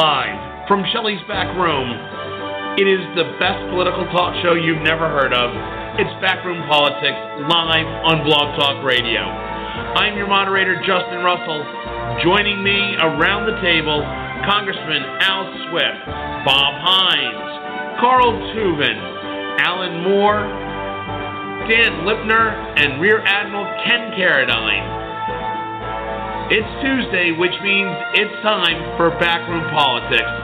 Live from Shelley's back room. It is the best political talk show you've never heard of. It's Backroom Politics, live on Blog Talk Radio. I'm your moderator, Justin Russell. Joining me around the table, Congressman Al Swift, Bob Hines, Carl Tuvin, Alan Moore, Dan Lipner, and Rear Admiral Ken Carradine. It's Tuesday, which means it's time for Backroom Politics.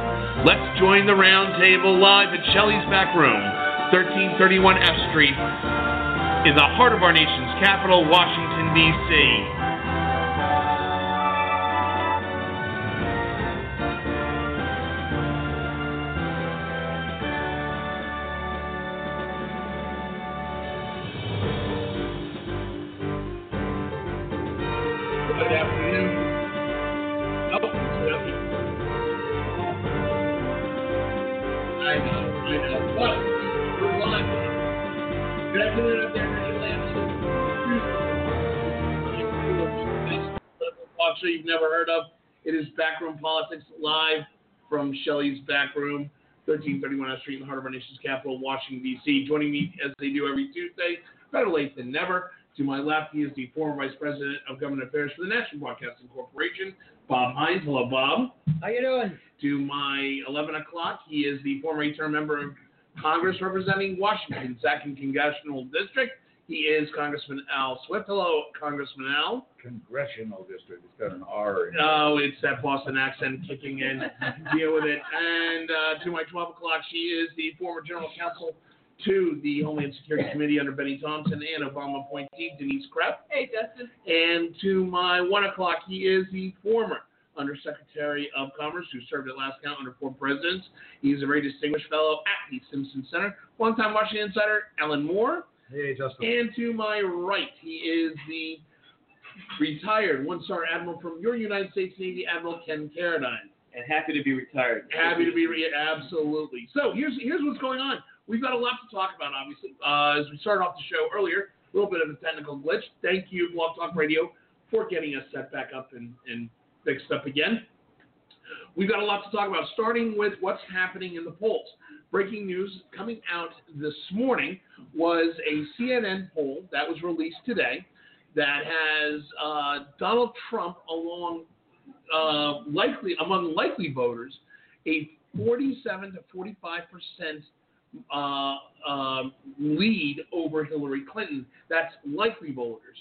Let's join the roundtable live at Shelley's Back Room, 1331 F Street, in the heart of our nation's capital, Washington, D.C. show you've never heard of. It is Backroom Politics live from Shelley's Backroom, 1331 F Street in the heart of our nation's capital, Washington, D.C. Joining me as they do every Tuesday, better late than never. To my left, he is the former Vice President of Government Affairs for the National Broadcasting Corporation, Bob Hines. Hello, Bob. How you doing? To my 11 o'clock, he is the former eight-term member of Congress representing Washington, Second Congressional District. He is Congressman Al Swift. Hello, Congressman Al. Congressional district. It's got an R in it. Oh, it's that Boston accent kicking in. Deal with it. And uh, to my 12 o'clock, she is the former General Counsel to the Homeland Security Committee under Benny Thompson and Obama appointee Denise Krepp. Hey, Justin. And to my 1 o'clock, he is the former Undersecretary of Commerce who served at last count under four presidents. He's a very distinguished fellow at the Simpson Center. Longtime Washington insider, Alan Moore. Hey, Justin. And to my right, he is the retired one-star admiral from your United States Navy, Admiral Ken Carradine. And happy to be retired. Happy to be re- absolutely. So here's here's what's going on. We've got a lot to talk about, obviously. Uh, as we started off the show earlier, a little bit of a technical glitch. Thank you, Blog Talk Radio, for getting us set back up and, and fixed up again. We've got a lot to talk about, starting with what's happening in the polls. Breaking news coming out this morning was a CNN poll that was released today that has uh, Donald Trump along uh, likely among likely voters a 47 to 45 percent uh, uh, lead over Hillary Clinton. That's likely voters.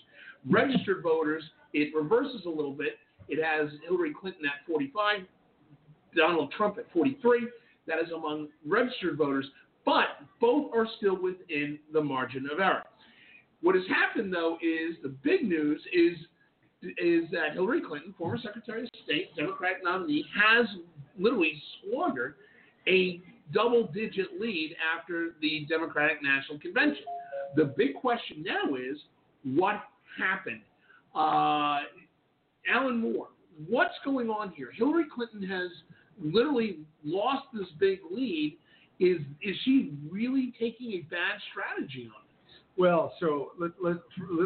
Registered voters, it reverses a little bit. It has Hillary Clinton at 45, Donald Trump at 43. That is among registered voters, but both are still within the margin of error. What has happened, though, is the big news is is that Hillary Clinton, former Secretary of State, Democratic nominee, has literally squandered a double digit lead after the Democratic National Convention. The big question now is what happened? Uh, Alan Moore, what's going on here? Hillary Clinton has literally lost this big lead. Is is she really taking a bad strategy on this? Well, so let, let,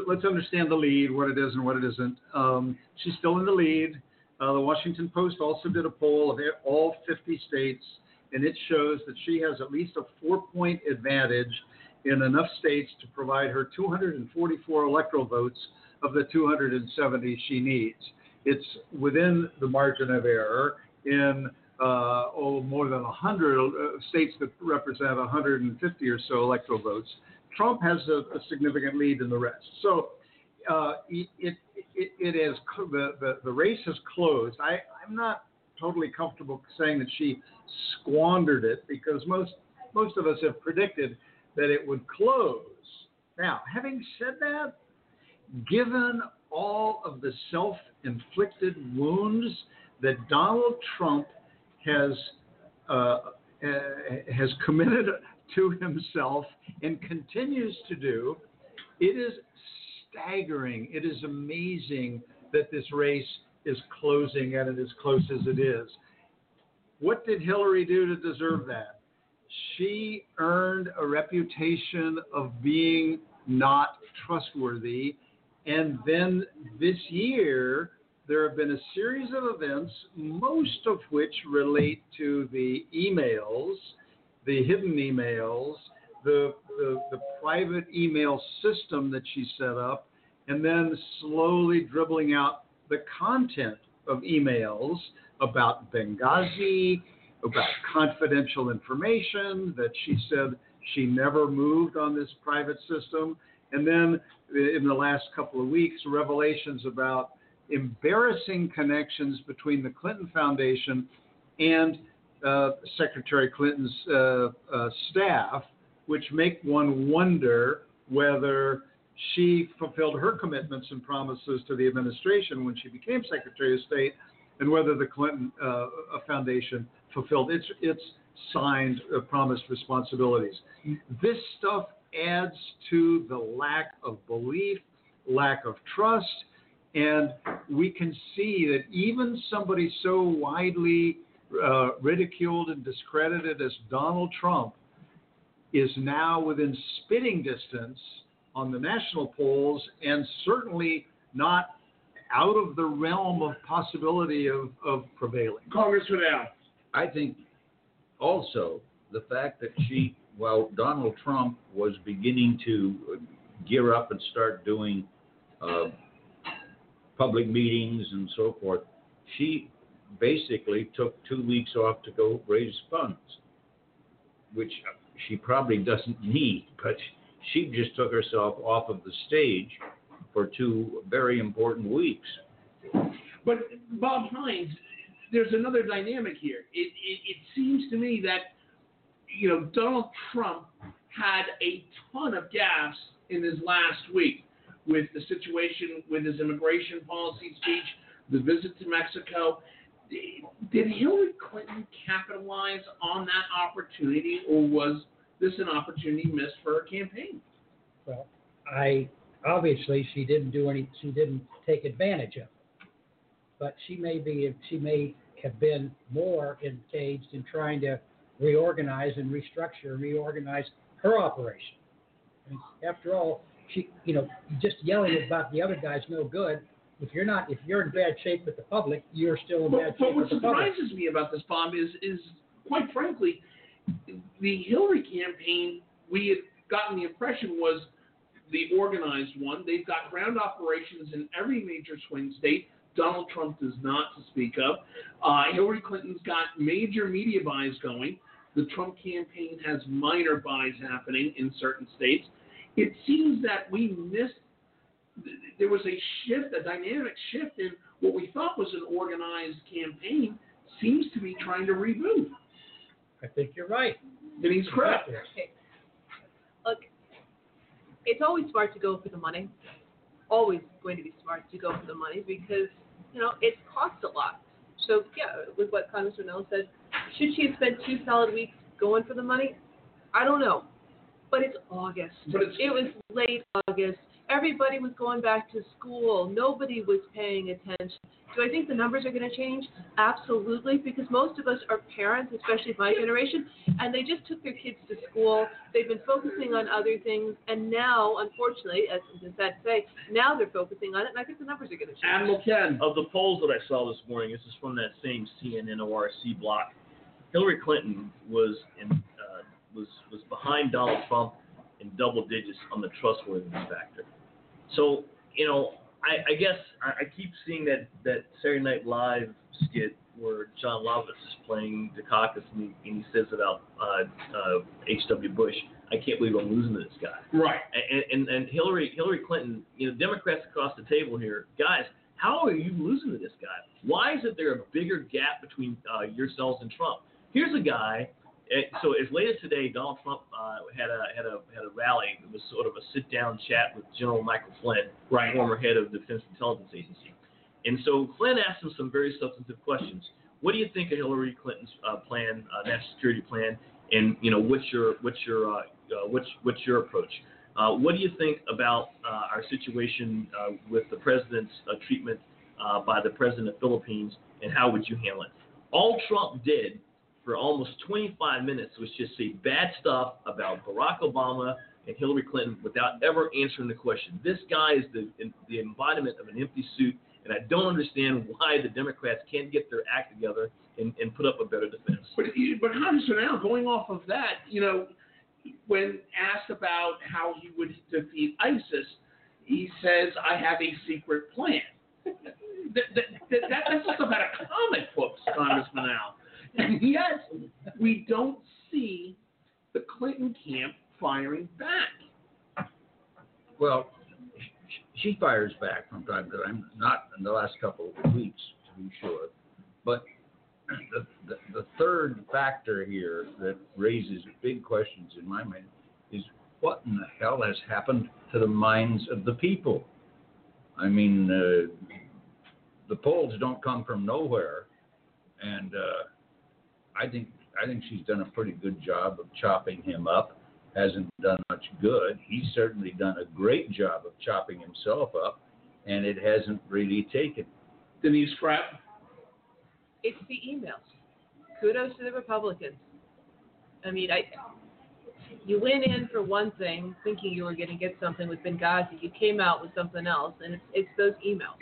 let's understand the lead, what it is and what it isn't. Um, she's still in the lead. Uh, the Washington Post also did a poll of all 50 states, and it shows that she has at least a four point advantage in enough states to provide her 244 electoral votes of the 270 she needs. It's within the margin of error in uh, oh, more than 100 uh, states that represent 150 or so electoral votes. Trump has a, a significant lead in the rest. So uh, it, it, it, is the, the the race has closed. I I'm not totally comfortable saying that she squandered it because most most of us have predicted that it would close. Now, having said that, given all of the self-inflicted wounds that Donald Trump has uh, uh, has committed to himself and continues to do, it is staggering. It is amazing that this race is closing and it as close as it is. What did Hillary do to deserve that? She earned a reputation of being not trustworthy. And then this year, there have been a series of events, most of which relate to the emails, the hidden emails, the, the, the private email system that she set up, and then slowly dribbling out the content of emails about Benghazi, about confidential information that she said she never moved on this private system. And then in the last couple of weeks, revelations about embarrassing connections between the Clinton Foundation and uh, Secretary Clinton's uh, uh, staff, which make one wonder whether she fulfilled her commitments and promises to the administration when she became Secretary of State, and whether the Clinton uh, Foundation fulfilled its its signed uh, promised responsibilities. This stuff adds to the lack of belief, lack of trust, and we can see that even somebody so widely uh, ridiculed and discredited as Donald Trump is now within spitting distance on the national polls and certainly not out of the realm of possibility of, of prevailing. Congressman Al. I think also the fact that she, while Donald Trump was beginning to gear up and start doing uh, public meetings and so forth, she basically took two weeks off to go raise funds, which she probably doesn't need, but she just took herself off of the stage for two very important weeks. But Bob Hines, there's another dynamic here. It, it, it seems to me that you know Donald Trump had a ton of gaffes in his last week with the situation with his immigration policy speech, the visit to Mexico. Did Hillary Clinton capitalize on that opportunity, or was this an opportunity missed for her campaign? Well, I obviously she didn't do any. She didn't take advantage of it, but she may be. She may have been more engaged in trying to reorganize and restructure reorganize her operation. And after all, she, you know, just yelling about the other guy's no good. If you're not, if you're in bad shape with the public, you're still in bad But, but shape what with the public. What surprises me about this, Bob, is is quite frankly, the Hillary campaign. We had gotten the impression was the organized one. They've got ground operations in every major swing state. Donald Trump does not, to speak of. Uh, Hillary Clinton's got major media buys going. The Trump campaign has minor buys happening in certain states. It seems that we missed. There was a shift, a dynamic shift in what we thought was an organized campaign. Seems to be trying to reboot. I think you're right. And he's correct. Okay. Look, it's always smart to go for the money. Always going to be smart to go for the money because you know it costs a lot. So yeah, with what Congressman Mel said, should she have spent two solid weeks going for the money? I don't know, but it's August. But it's- it was late August. Everybody was going back to school. Nobody was paying attention. Do I think the numbers are going to change? Absolutely, because most of us are parents, especially my generation, and they just took their kids to school. They've been focusing on other things, and now, unfortunately, as is sad to say, now they're focusing on it, and I think the numbers are going to change. Admiral Ken. Of the polls that I saw this morning, this is from that same CNN ORC block. Hillary Clinton was in, was was behind Donald Trump in double digits on the trustworthiness factor. So you know, I, I guess I, I keep seeing that that Saturday Night Live skit where Jon Lovitz is playing Dukakis and he, and he says about uh, uh, H.W. Bush, I can't believe I'm losing to this guy. Right. And, and and Hillary Hillary Clinton, you know, Democrats across the table here, guys, how are you losing to this guy? Why isn't there a bigger gap between uh, yourselves and Trump? Here's a guy. So as late as today, Donald Trump uh, had a had a had a rally. It was sort of a sit down chat with General Michael Flynn, Right. former head of the Defense Intelligence Agency. And so Flynn asked him some very substantive questions. What do you think of Hillary Clinton's uh, plan, uh, national security plan, and you know what's your what's your uh, uh, what's what's your approach? Uh, what do you think about uh, our situation uh, with the president's uh, treatment uh, by the president of the Philippines, and how would you handle it? All Trump did for almost 25 minutes was just say bad stuff about Barack Obama and Hillary Clinton without ever answering the question. This guy is the the embodiment of an empty suit, and I don't understand why the Democrats can't get their act together and, and put up a better defense. But but Congressman Al, going off of that, you know, when asked about how he would defeat ISIS, he says, "I have a secret plan." that, that, that, that's just about a comic books, Congressman Al. Yet, we don't see the Clinton camp firing back. Well, she fires back from time to time, not in the last couple of weeks, to be sure. But the, the, the third factor here that raises big questions in my mind is what in the hell has happened to the minds of the people? I mean, uh, the polls don't come from nowhere, and uh, I think I think she's done a pretty good job of chopping him up hasn't done much good. He's certainly done a great job of chopping himself up, and it hasn't really taken. Denise Pratt. It's the emails. Kudos to the Republicans. I mean, I you went in for one thing, thinking you were going to get something with Benghazi. You came out with something else, and it's, it's those emails.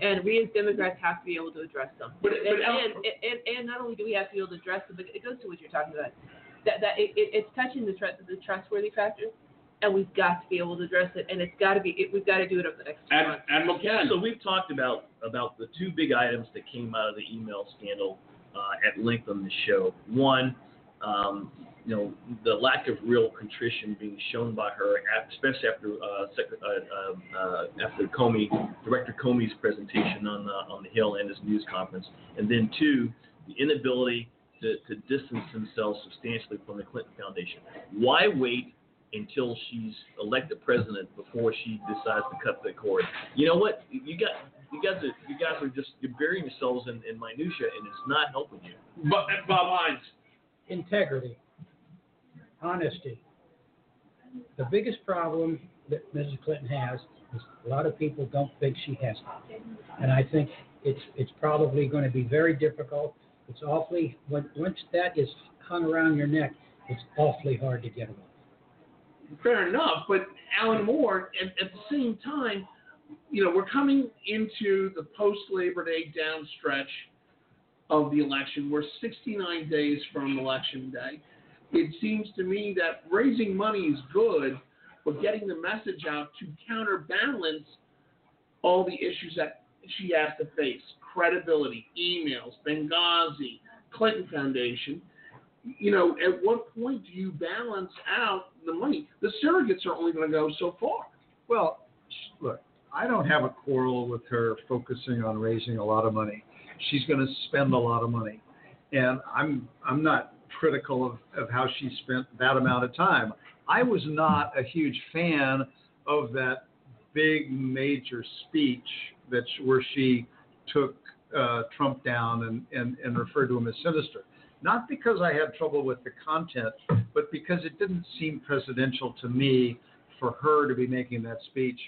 And we as Democrats have to be able to address them. But- and, but Al- and, and, and not only do we have to be able to address them, but it goes to what you're talking about. That that it, it, it's touching the tr- the trustworthy factor, and we've got to be able to address it. And it's got to be it, we've got to do it over the next two Ad, months. Admiral Ken. So we've talked about about the two big items that came out of the email scandal uh, at length on the show. One, um, you know, the lack of real contrition being shown by her, especially after uh, Sec- uh, uh, uh, after Comey, Director Comey's presentation on the on the Hill and his news conference, and then two, the inability to, to distance themselves substantially from the Clinton Foundation. Why wait until she's elected president before she decides to cut the cord? You know what? You got you guys are you guys are just you're burying yourselves in, in minutia, and it's not helping you. Bob, Bob Hines. integrity, honesty. The biggest problem that Mrs. Clinton has is a lot of people don't think she has it. And I think it's it's probably going to be very difficult. It's awfully when, once that is hung around your neck, it's awfully hard to get off. Fair enough, but Alan Moore, at, at the same time, you know, we're coming into the post Labor Day downstretch of the election. We're 69 days from election day. It seems to me that raising money is good, but getting the message out to counterbalance all the issues that she has to face credibility, emails, Benghazi, Clinton Foundation you know, at what point do you balance out the money? The surrogates are only going to go so far. Well, look, I don't have a quarrel with her focusing on raising a lot of money. She's going to spend a lot of money, and I'm I'm not critical of, of how she spent that amount of time. I was not a huge fan of that big major speech that where she took uh, Trump down and, and, and referred to him as sinister. Not because I had trouble with the content, but because it didn't seem presidential to me for her to be making that speech.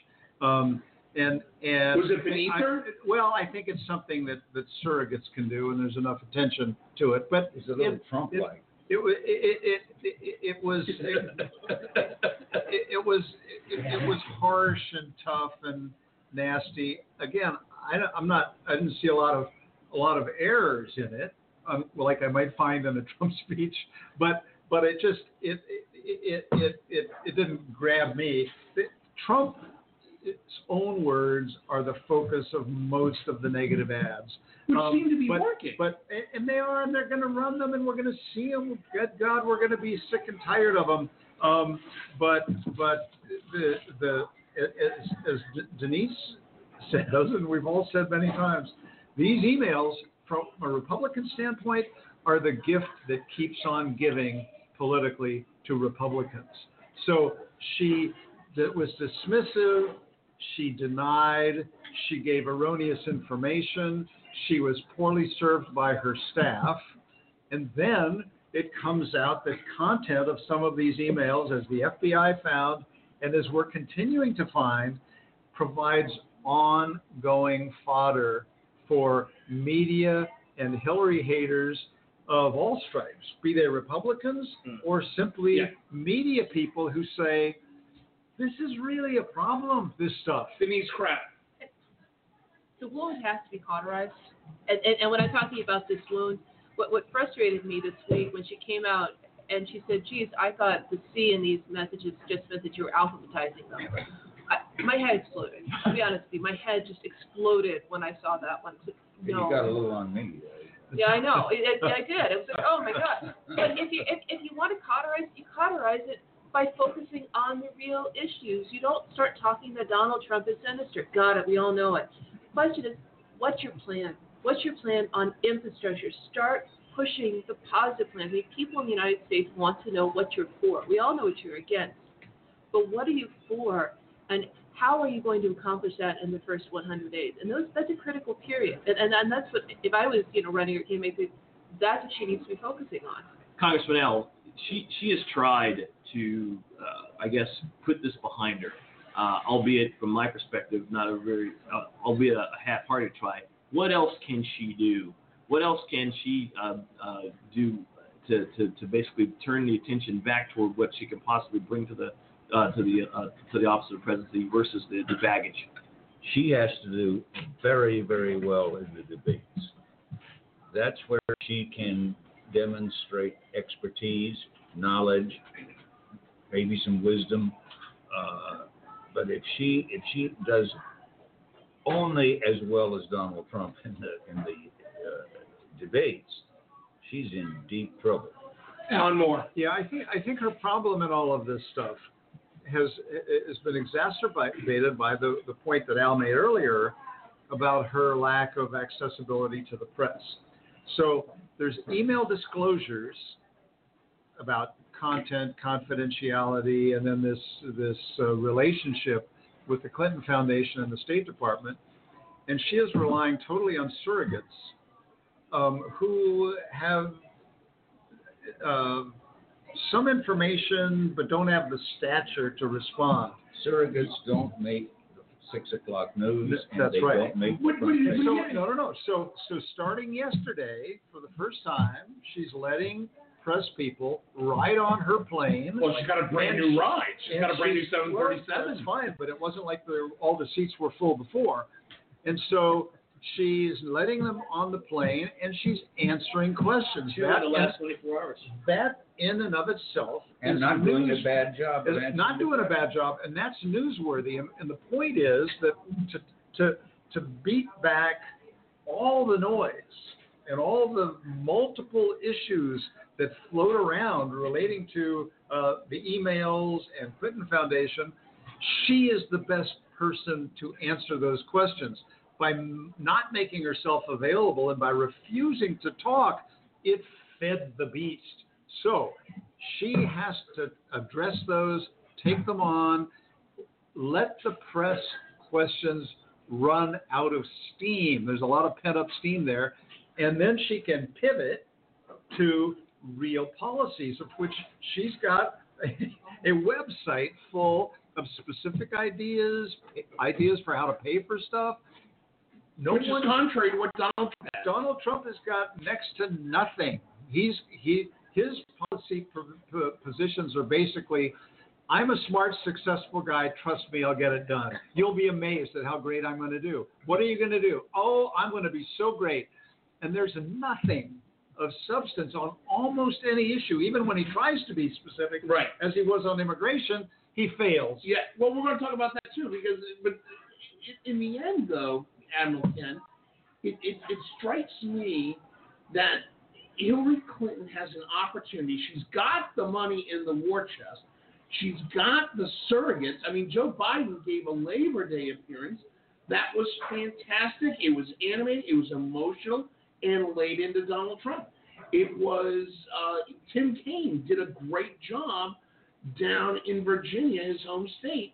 Um, and and Was it beneath I- her? Well, I think it's something that, that surrogates can do, and there's enough attention to it. But It's a little it, Trump-like. it, wa- it, it, it, it, it was it, it, it was it, it was harsh and tough and nasty. Again, I, I'm not. I didn't see a lot of a lot of errors in it, um, like I might find in a Trump speech. But but it just it it it it, it, it didn't grab me. The- Trump own words are the focus of most of the negative ads. Which Um, seem to be but, working. But and they are, and they're going to run them, and we're going to see them. Good God, we're going to be sick and tired of them. Um, but but the the as, as Denise says, and we've all said many times, these emails from a Republican standpoint are the gift that keeps on giving politically to Republicans. So she that was dismissive, she denied, she gave erroneous information, she was poorly served by her staff, and then it comes out that content of some of these emails, as the FBI found, and as we're continuing to find, provides ongoing fodder for media and Hillary haters of all stripes, be they Republicans Mm. or simply Yeah. media people who say, this is really a problem, this stuff. Denise Krepp. the wound has to be cauterized. And, and, and when I'm talking about this wound, what, what frustrated me this week when she came out and she said, geez, I thought the C in these messages just meant that you were alphabetizing them. I, my head exploded. I'll be honest with you. My head just exploded when I saw that one. It's like, You got a little on me. Yeah, I know. It, it, I did. It was like, oh my god. But if you if, if you want to cauterize, you cauterize it by focusing on the real issues. You don't start talking that Donald Trump is sinister. Got it. We all know it. The question is, what's your plan? What's your plan on infrastructure? Start pushing the positive plan. I mean, people in the United States want to know what you're for. We all know what you're against, but what are you for? And how are you going to accomplish that in the first 100 days? And those, that's a critical period. And, and, and that's what, if I was, you know, running her campaign, that's what she needs to be focusing on. Congressman Al, she she has tried to, uh, I guess, put this behind her, uh, albeit from my perspective, not a very, uh, albeit a half-hearted try. What else can she do? What else can she uh, uh, do to, to, to basically turn the attention back toward what she can possibly bring to the uh, to the to the office of presidency versus the, the baggage? She has to do very, very well in the debates. That's where she can demonstrate expertise, knowledge, maybe some wisdom. Uh, but if she if she does only as well as Donald Trump in the in the uh, debates, she's in deep trouble. Alan Moore. Yeah, I think I think her problem in all of this stuff has has been exacerbated by the, the point that Al made earlier about her lack of accessibility to the press. So there's email disclosures about content confidentiality, and then this this uh, relationship with the Clinton Foundation and the State Department, and she is relying totally on surrogates um, who have uh, some information but don't have the stature to respond. Surrogates don't make six o'clock news, and That's they right. don't make the What- what front you- page. So no, no, no. So so starting yesterday, for the first time, she's letting press people ride on her plane. Well, she's got a brand new ride. She's got a brand new she's- well, 737. That's fine, but it wasn't like the, all the seats were full before. And so she's letting them on the plane and she's answering questions. She That, the last 24 hours. that in and of itself and is not doing a bad job. is not doing a bad job, and that's newsworthy. And, and the point is that to to to beat back all the noise and all the multiple issues that float around relating to uh, the emails and Clinton Foundation, she is the best person to answer those questions. By not making herself available and by refusing to talk, it fed the beast. So she has to address those, take them on, let the press questions run out of steam. There's a lot of pent up steam there. And then she can pivot to real policies, of which she's got a, a website full of specific ideas, ideas for how to pay for stuff. No Which is one contrary to what Donald Trump has. Donald Trump has got next to nothing. He's he his policy positions are basically, I'm a smart, successful guy. Trust me, I'll get it done. You'll be amazed at how great I'm going to do. What are you going to do? Oh, I'm going to be so great. And there's nothing of substance on almost any issue, even when he tries to be specific, Right. as he was on immigration. he fails. Yeah, well, we're going to talk about that too because, but in the end, though, Admiral Ken, it, it, it strikes me that Hillary Clinton has an opportunity. She's got the money in the war chest. She's got the surrogates. I mean, Joe Biden gave a Labor Day appearance. That was fantastic. It was animated. It was emotional and laid into Donald Trump. It was uh, Tim Kaine did a great job down in Virginia, his home state,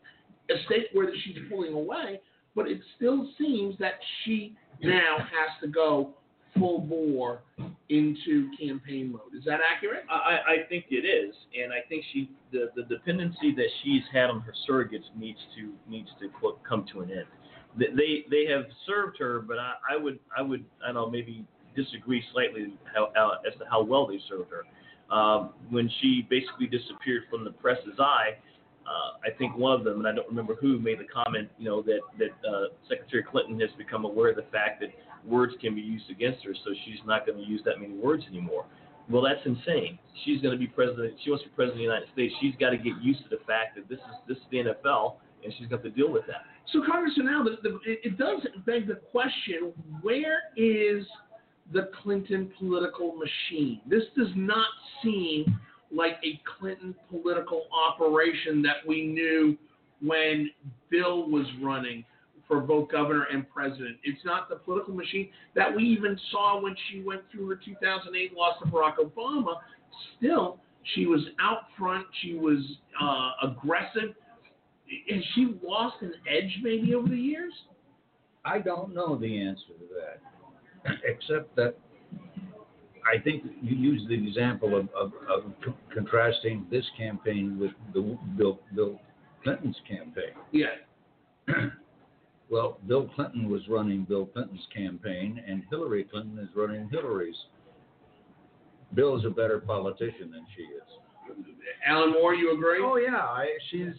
a state where she's pulling away. But it still seems that she now has to go full bore into campaign mode. Is that accurate? I, I think it is, and I think she the, the dependency that she's had on her surrogates needs to needs to come to an end. They they have served her, but I, I would I would I don't know maybe disagree slightly how, as to how well they served her. Um, when she basically disappeared from the press's eye, uh, I think one of them, and I don't remember who, made the comment, you know, that that uh, Secretary Clinton has become aware of the fact that words can be used against her, so she's not going to use that many words anymore. Well, that's insane. She's going to be president. She wants to be president of the United States. She's got to get used to the fact that this is this is the NFL, and she's got to deal with that. So, Congressman, now the, the, it does beg the question: Where is the Clinton political machine? This does not seem like a Clinton political operation that we knew when Bill was running for both governor and president. It's not the political machine that we even saw when she went through her 2008 loss to Barack Obama. Still, she was out front. She was uh, aggressive. Has she lost an edge maybe over the years? I don't know the answer to that, except that I think you use the example of, of, of contrasting this campaign with the Bill, Bill Clinton's campaign. Yeah. well, Bill Clinton was running Bill Clinton's campaign, and Hillary Clinton is running Hillary's. Bill is a better politician than she is. Alan Moore, you agree? Oh yeah, I, she's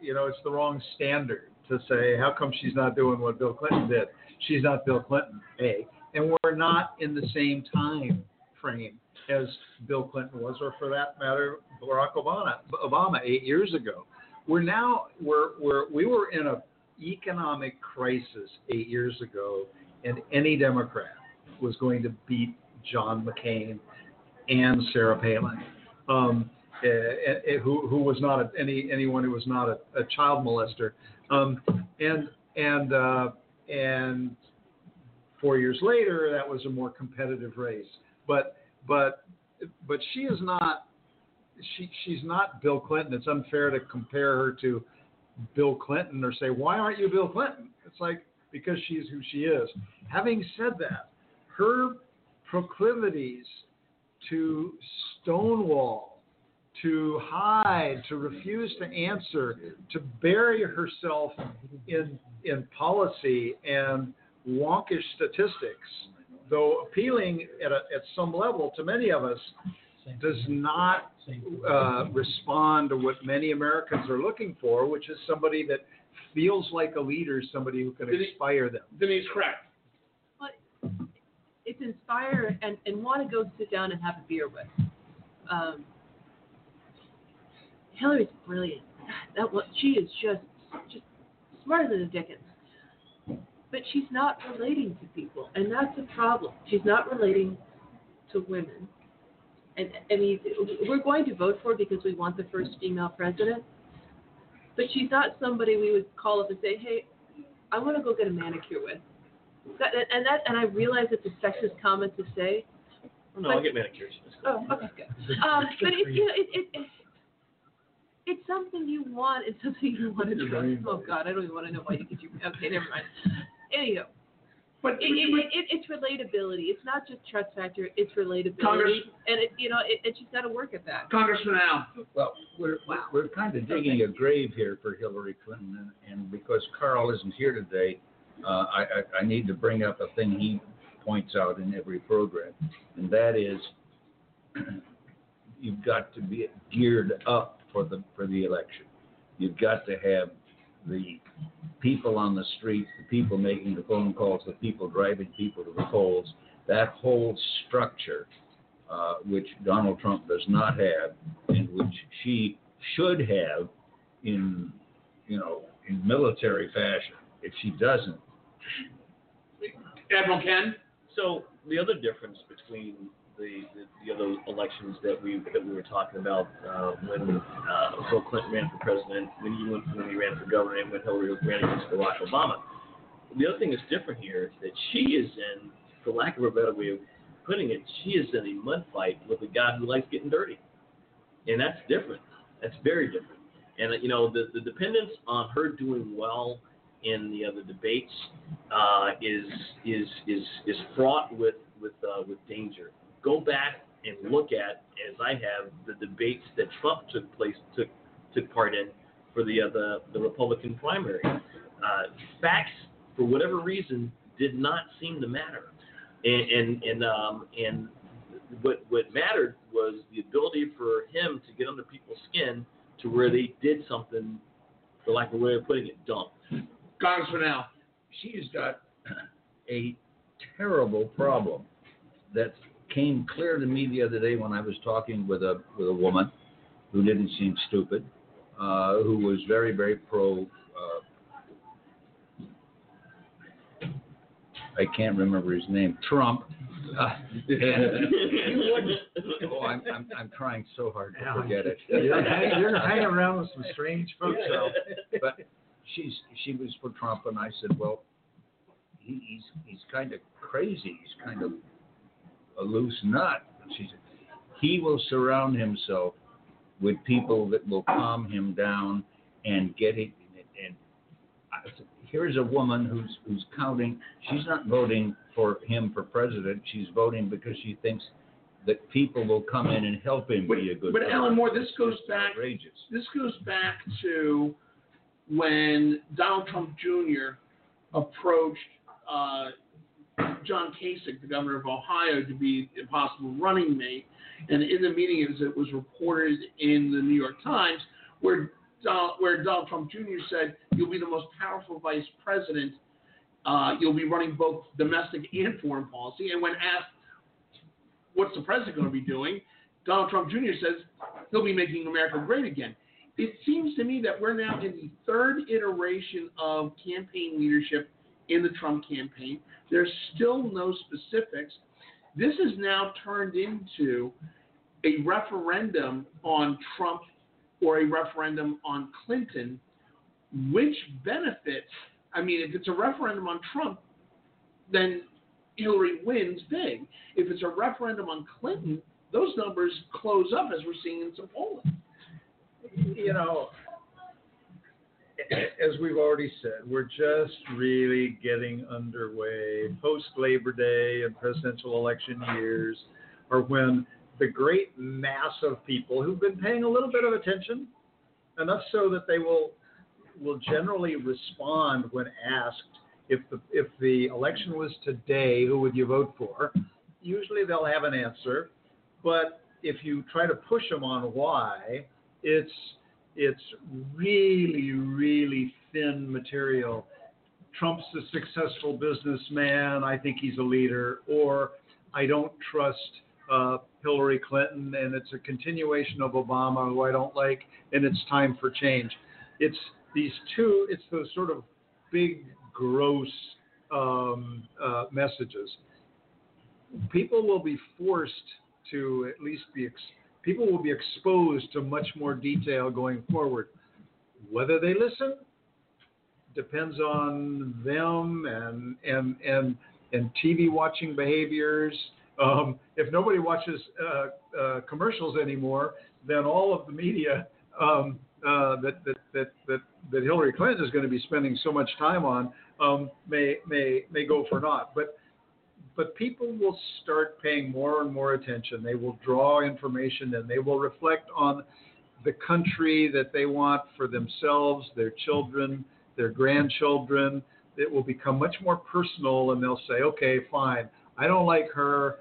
you know it's the wrong standard to say how come she's not doing what Bill Clinton did. She's not Bill Clinton, a, and we're not in the same time frame as Bill Clinton was, or for that matter, Barack Obama, Obama eight years ago. We're now we're, we're we were in an economic crisis eight years ago, and any Democrat was going to beat John McCain and Sarah Palin, um, uh, who who was not a, any anyone who was not a, a child molester, um, and and uh, and four years later that was a more competitive race but but but she is not she she's not Bill Clinton. It's unfair to compare her to Bill Clinton or say why aren't you Bill Clinton? It's like because she's who she is. Having said that, her proclivities to stonewall, to hide, to refuse to answer, to bury herself in in policy and wonkish statistics though appealing at, a, at some level to many of us, does not uh, respond to what many Americans are looking for, which is somebody that feels like a leader, somebody who can inspire them. Denise Krepp. But it's inspire and, and want to go sit down and have a beer with. Um, Hillary's brilliant. That what she is just just smarter than a Dickens but she's not relating to people, and that's a problem. She's not relating to women. And I mean, we're going to vote for her because we want the first female president, but she's not somebody we would call up and say, "Hey, I want to go get a manicure with." That, and that, and I realize it's a sexist comment to say. Oh, no, but, I'll get manicures. Oh, okay, good. Um, but it, you know, it, it, it, it's something you want. It's something you want to try. Oh God, I don't even want to know why you get your. Okay, never mind. Anywho. But it, it, it, it's relatability. It's not just trust factor. It's relatability, Congress, and it, you know, it, it just got to work at that. Congressman Al. Well, we're wow. we're kind of digging a grave here for Hillary Clinton, and, and because Carl isn't here today, uh, I, I, I need to bring up a thing he points out in every program, and that is you've got to be geared up for the for the election. You've got to have the people on the streets, the people making the phone calls, the people driving people to the polls, that whole structure, uh, which Donald Trump does not have, and which she should have in, you know, in military fashion. If she doesn't, Admiral Ken? So the other difference between the, the, the other elections that we that we were talking about uh, when uh, Bill Clinton ran for president, when he went, when he ran for governor, and when Hillary ran against Barack Obama. The other thing that's different here is that she is in, for lack of a better way of putting it, she is in a mud fight with a guy who likes getting dirty, and that's different. That's very different. And you know the the dependence on her doing well in the other debates uh, is is is is fraught with with uh, with danger. Go back and look at, as I have, the debates that Trump took place took took part in for the uh, the, the Republican primary. Uh, facts, for whatever reason, did not seem to matter, and and and um, and what what mattered was the ability for him to get under people's skin to where they did something, for lack of a way of putting it, dumb. Congressman Al. she's got a terrible problem that came clear to me the other day when I was talking with a with a woman who didn't seem stupid, uh, who was very very pro. Uh, I can't remember his name. Trump. Uh, oh, I'm, I'm I'm trying so hard to forget it. You're hanging, you're hanging around with some strange folks, Al. but she's she was for Trump, and I said, well, he, he's he's kind of crazy. He's kind of a loose nut. She said, he will surround himself with people that will calm him down and get it. And I said, here's a woman who's who's counting. She's not voting for him for president. She's voting because she thinks that people will come in and help him But, be a good. but president. Alan Moore, this goes It's back. outrageous. This goes back to when Donald Trump Jr. approached uh, John Kasich, the governor of Ohio, to be a possible running mate. And in the meeting, as it was reported in the New York Times, where Donald, where Donald Trump Jr. said, "You'll be the most powerful vice president. Uh, you'll be running both domestic and foreign policy." And when asked, "What's the president going to be doing?" Donald Trump Jr. says he'll be making America great again. It seems to me that we're now in the third iteration of campaign leadership in the Trump campaign. There's still no specifics. This is now turned into a referendum on Trump or a referendum on Clinton, which benefits. I mean, if it's a referendum on Trump, then Hillary wins big. If it's a referendum on Clinton, those numbers close up as we're seeing in some polling. you know, as we've already said, we're just really getting underway. Post Labor Day and presidential election years are when the great mass of people who've been paying a little bit of attention, enough so that they will will generally respond when asked if the if the election was today, who would you vote for? Usually they'll have an answer, but if you try to push them on why, it's it's really really thin material. Trump's a successful businessman. I think he's a leader, or I don't trust uh, Hillary Clinton, and it's a continuation of Obama, who I don't like, and it's time for change. It's these two. It's those sort of big, gross um, uh, messages. People will be forced to at least be. People will be exposed to much more detail going forward. Whether they listen depends on them and and and and TV watching behaviors. Um, if nobody watches uh, uh, commercials anymore, then all of the media um, uh, that, that, that that that Hillary Clinton is going to be spending so much time on um, may may may go for naught. But but people will start paying more and more attention. They will draw information and they will reflect on the country that they want for themselves, their children, their grandchildren. It will become much more personal and they'll say, okay, fine. I don't like her.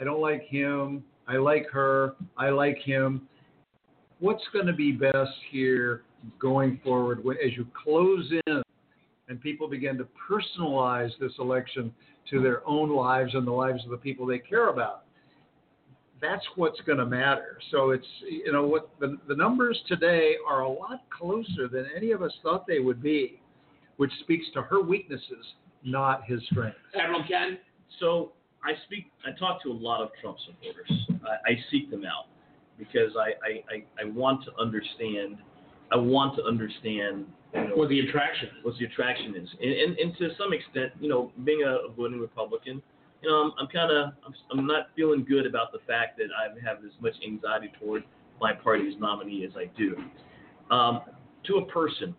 I don't like him. I like her. I like him. What's going to be best here going forward as you close in and people begin to personalize this election to their own lives and the lives of the people they care about. that's what's going to matter. So it's you know what the the numbers today are a lot closer than any of us thought they would be, which speaks to her weaknesses, not his strengths. Admiral Ken? So I speak, I talk to a lot of Trump supporters. I, I seek them out because I, I, I, I want to understand. I want to understand What the attraction what the attraction is, and, and, and to some extent, you know, being a, a voting Republican, you know, I'm, I'm kind of, I'm, I'm not feeling good about the fact that I have as much anxiety toward my party's nominee as I do. Um, to a person,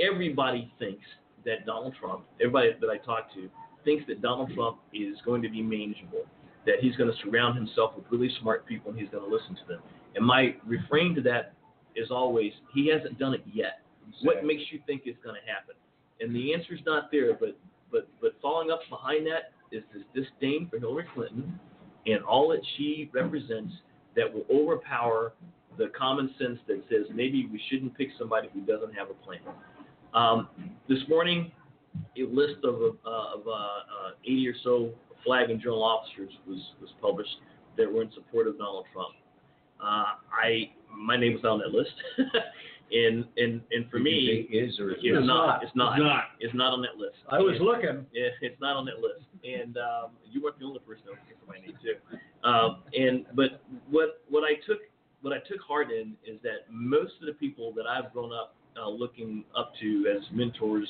everybody thinks that Donald Trump, everybody that I talk to, thinks that Donald Trump is going to be manageable, that he's going to surround himself with really smart people and he's going to listen to them. And my refrain to that is always, he hasn't done it yet. What makes you think it's going to happen? And the answer's not there, but but but following up behind that is this disdain for Hillary Clinton and all that she represents that will overpower the common sense that says maybe we shouldn't pick somebody who doesn't have a plan. Um, this morning, a list of uh, of uh, uh, 80 or so flag and general officers was was published that were in support of Donald Trump. Uh, I my name was on that list, and and and for me, say is or is it's not? not. It's not. It's not. It's not on that list. I was And- looking. yeah, it's not on that list, and um, you weren't the only person that was looking for my name too. Um, and but what what I took what I took heart in is that most of the people that I've grown up uh, looking up to as mentors,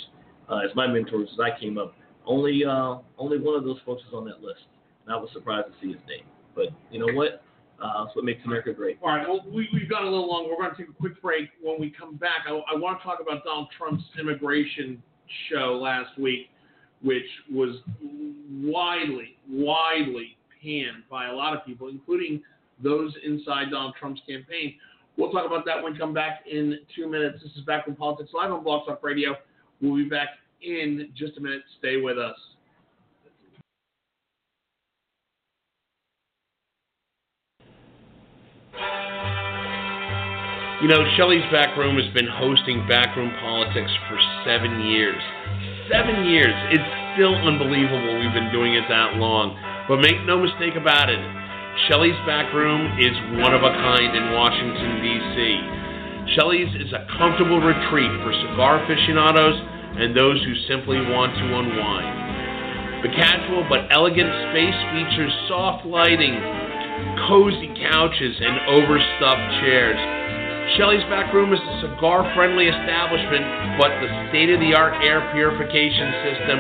uh, as my mentors as I came up, only uh, only one of those folks is on that list, and I was surprised to see his name. But you know what? Uh, that's what makes America great. All right, well, we, we've got a little longer. We're going to take a quick break. When we come back, I, I want to talk about Donald Trump's immigration show last week, which was widely, widely panned by a lot of people, including those inside Donald Trump's campaign. We'll talk about that when we come back in two minutes. This is Backroom Politics Live on Blog Talk Radio. We'll be back in just a minute. Stay with us. You know, Shelley's Backroom has been hosting Backroom Politics for seven years. Seven years. It's still unbelievable we've been doing it that long. But make no mistake about it, Shelley's Backroom is one of a kind in Washington, D.C. Shelley's is a comfortable retreat for cigar aficionados and those who simply want to unwind. The casual but elegant space features soft lighting, cozy couches, and overstuffed chairs. Shelley's Back Room is a cigar friendly establishment, but the state of the art air purification system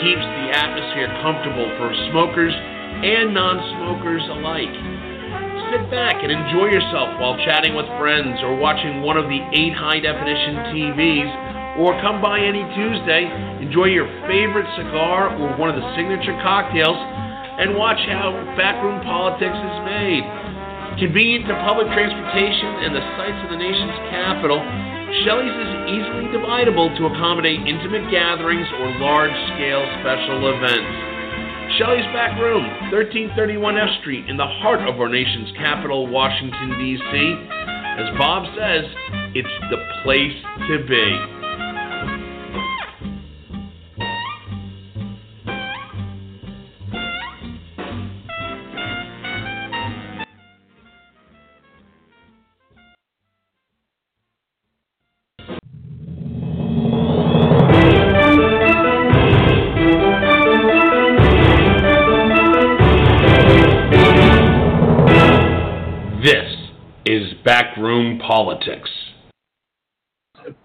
keeps the atmosphere comfortable for smokers and non smokers alike. Sit back and enjoy yourself while chatting with friends or watching one of the eight high definition TVs, or come by any Tuesday, enjoy your favorite cigar or one of the signature cocktails, and watch how Backroom Politics is made. Convenient to public transportation and the sites of the nation's capital, Shelley's is easily dividable to accommodate intimate gatherings or large scale special events. Shelley's Back Room, 1331 F Street, in the heart of our nation's capital, Washington, D.C. As Bob says, it's the place to be. Backroom Politics.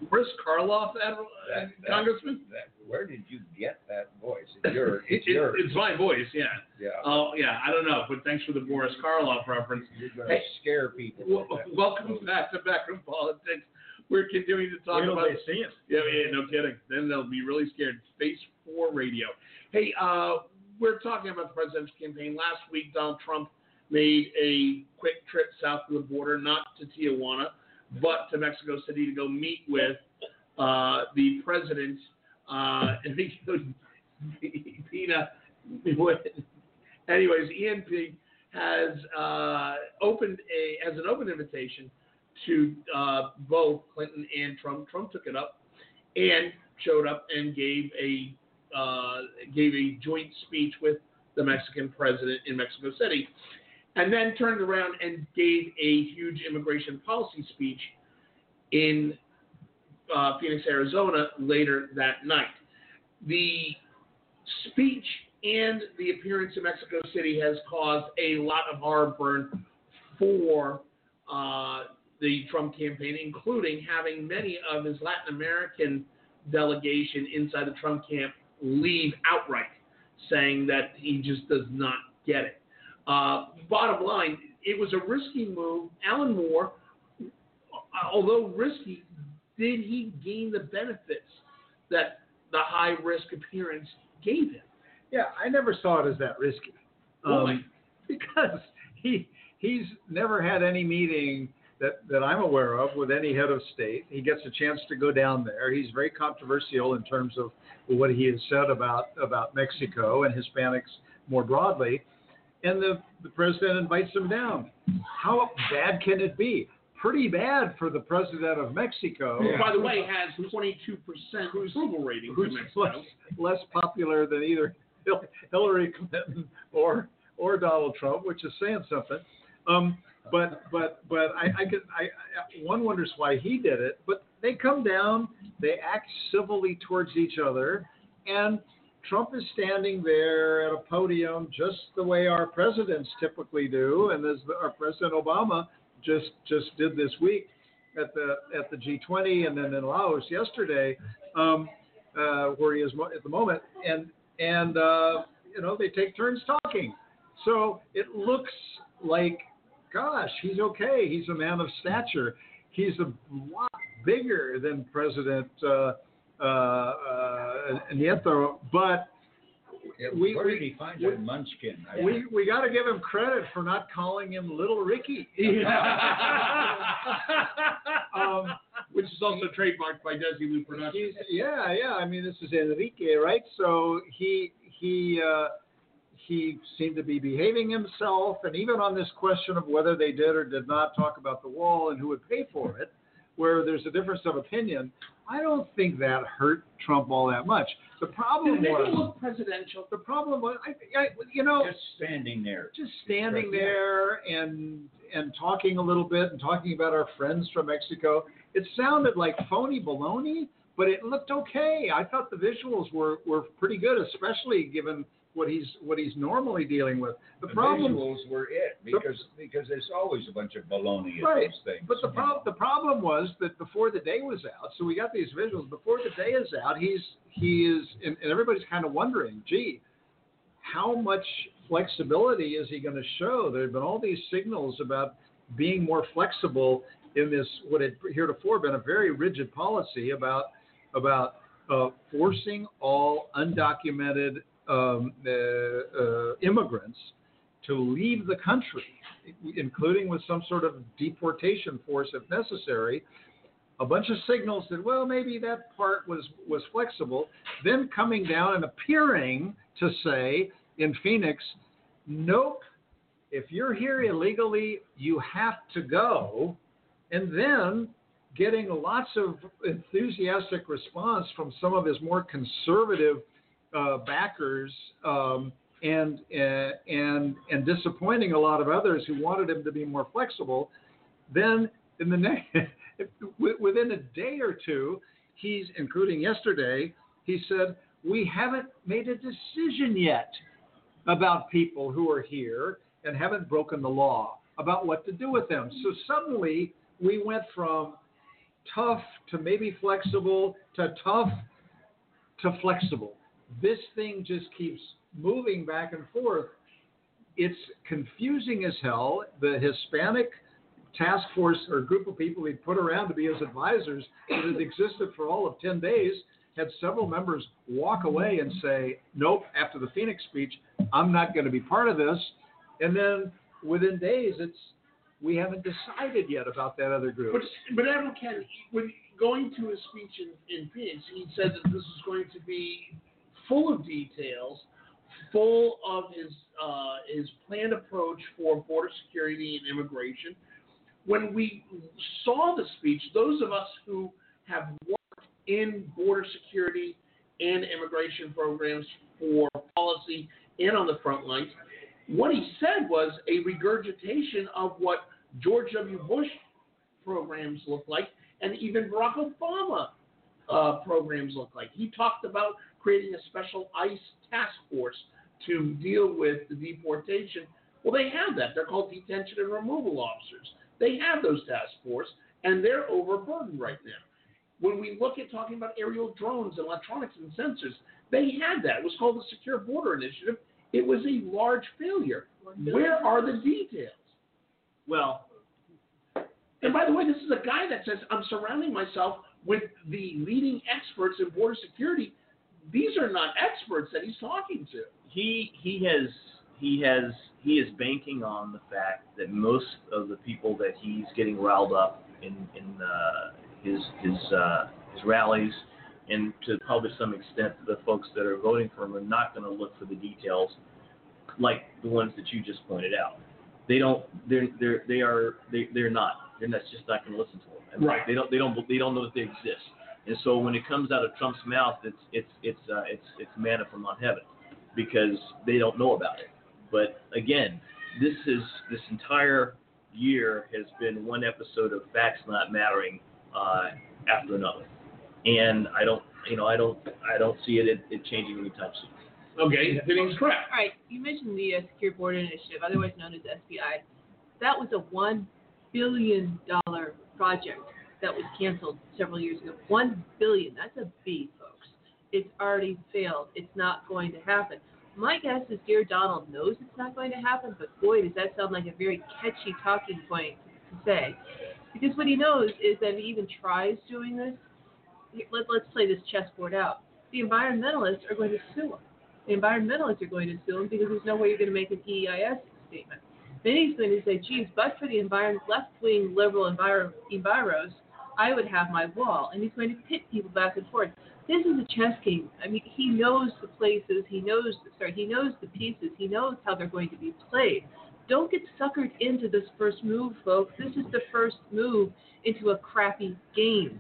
Boris Karloff, Admiral, uh, That- that- Congressman? that- where did you get that voice? It's your, it's It- yours. it's my voice, yeah. yeah. Oh, yeah, I don't know, but thanks for the Boris Karloff reference. You're going to Hey, scare people. Well, with that. welcome back to Backroom Politics. We're continuing to talk Wait till about. they see it. Yeah, yeah, no kidding. Then they'll be really scared. Space Four Radio. Hey, uh, we're talking about the presidential campaign. Last week, Donald Trump made a quick trip south of the border, not to Tijuana, but to Mexico City to go meet with uh, the president. Uh, goes, Pina. Anyways, ENP has uh, opened a as an open invitation to uh, both Clinton and Trump. Trump took it up and showed up and gave a uh, gave a joint speech with the Mexican president in Mexico City. And then turned around and gave a huge immigration policy speech in uh, Phoenix, Arizona later that night. The speech and the appearance in Mexico City has caused a lot of heartburn for uh, the Trump campaign, including having many of his Latin American delegation inside the Trump camp leave outright, saying that he just does not get it. Uh, bottom line, it was a risky move. Alan Moore, although risky, did he gain the benefits that the high risk appearance gave him? Yeah, I never saw it as that risky. Um, because he he's never had any meeting that, that I'm aware of with any head of state. He gets a chance to go down there. He's very controversial in terms of what he has said about about Mexico and Hispanics more broadly. And the, the president invites him down. How bad can it be? Pretty bad for the president of Mexico. Who, by the way, has 22% approval rating in who's Mexico. less, less popular than either Hillary Clinton or or Donald Trump, which is saying something. Um, but but but I, I could I, I one wonders why he did it. But they come down, they act civilly towards each other, and Trump is standing there at a podium just the way our presidents typically do, and as our President Obama just just did this week at the at the G20 and then in Laos yesterday, um, uh, where he is at the moment, and and uh, you know they take turns talking. So it looks like, gosh, he's okay. He's a man of stature. He's a lot bigger than President uh, Nieto, but we- Where we- did he find we- munchkin? I- we we got to give him credit for not calling him Little Ricky. um, Which is also trademarked by Desilu Productions. Yeah, yeah. I mean, this is Enrique, right? So he he uh, he seemed to be behaving himself, and even on this question of whether they did or did not talk about the wall and who would pay for it, where there's a difference of opinion, I don't think that hurt Trump all that much. The problem Did was look presidential? the problem was I, I you know Just standing there. just standing there and and talking a little bit and talking about our friends from Mexico. It sounded like phony baloney, but it looked okay. I thought the visuals were, were pretty good, especially given what he's what he's normally dealing with. The, The problem, visuals were it because because there's always a bunch of baloney in Right, those things. but the problem the problem was that before the day was out, so we got these visuals. Before the day is out, he's he is, and, and everybody's kind of wondering, gee, how much flexibility is he going to show? There have been all these signals about being more flexible in this what had heretofore been a very rigid policy about about uh, forcing all undocumented um, uh, uh, immigrants to leave the country, including with some sort of deportation force if necessary. A bunch of signals that well maybe that part was was flexible. Then coming down and appearing to say in Phoenix, nope, if you're here illegally, you have to go. And then getting lots of enthusiastic response from some of his more conservative uh, backers um, and, uh, and, and disappointing a lot of others who wanted him to be more flexible. Then in the next, within a day or two, he's, including yesterday, he said, we haven't made a decision yet about people who are here and haven't broken the law about what to do with them. So suddenly we went from tough to maybe flexible to tough to flexible. This thing just keeps moving back and forth. It's confusing as hell. The Hispanic task force or group of people he put around to be his advisors that had existed for all of 10 days had several members walk away and say, nope, after the Phoenix speech, I'm not going to be part of this. And then within days, it's we haven't decided yet about that other group. But, but Admiral Ken, when going to his speech in, in Phoenix, he said that this is going to be full of details, full of his uh, his planned approach for border security and immigration. When we saw the speech, those of us who have worked in border security and immigration programs for policy and on the front lines, what he said was a regurgitation of what George W. Bush programs look like, and even Barack Obama uh, programs look like. He talked about creating a special ICE task force to deal with the deportation. Well, they have that. They're called detention and removal officers. They have those task force, and they're overburdened right now. When we look at talking about aerial drones and electronics and sensors, they had that. It was called the Secure Border Initiative. It was a large failure. Where are the details? Well, And by the way, this is a guy that says, I'm surrounding myself with the leading experts in border security. These are not experts that he's talking to. he he has he has he is banking on the fact that most of the people that he's getting riled up in in uh, his his uh, his rallies and to probably some extent the folks that are voting for him are not going to look for the details like the ones that you just pointed out. They don't they're they're they are they they're not they're not just not going to listen to them. And Right. They don't they don't they don't know that they exist. And so when it comes out of Trump's mouth, it's it's it's uh, it's it's manna from on heaven because they don't know about it. But again, this is this entire year has been one episode of facts not mattering uh, after another, and I don't you know I don't I don't see it it, it changing anytime soon. Okay, then he's correct. All right, you mentioned the uh, Secure Border Initiative, otherwise known as SBI. That was a one billion dollar project that was canceled several years ago. One billion. That's a B, folks. It's already failed. It's not going to happen. My guess is dear Donald knows it's not going to happen, but boy, does that sound like a very catchy talking point to say. Because what he knows is that if he even tries doing this, let, let's play this chessboard out. The environmentalists are going to sue him. The environmentalists are going to sue him because there's no way you're going to make an EIS statement. Then he's going to say, geez, but for the environment, left-wing liberal enviro- enviros, I would have my wall. And he's going to pit people back and forth. This is a chess game. I mean, he knows the places, he knows, sorry, he knows the pieces, he knows how they're going to be played. Don't get suckered into this first move, folks. This is the first move into a crappy game.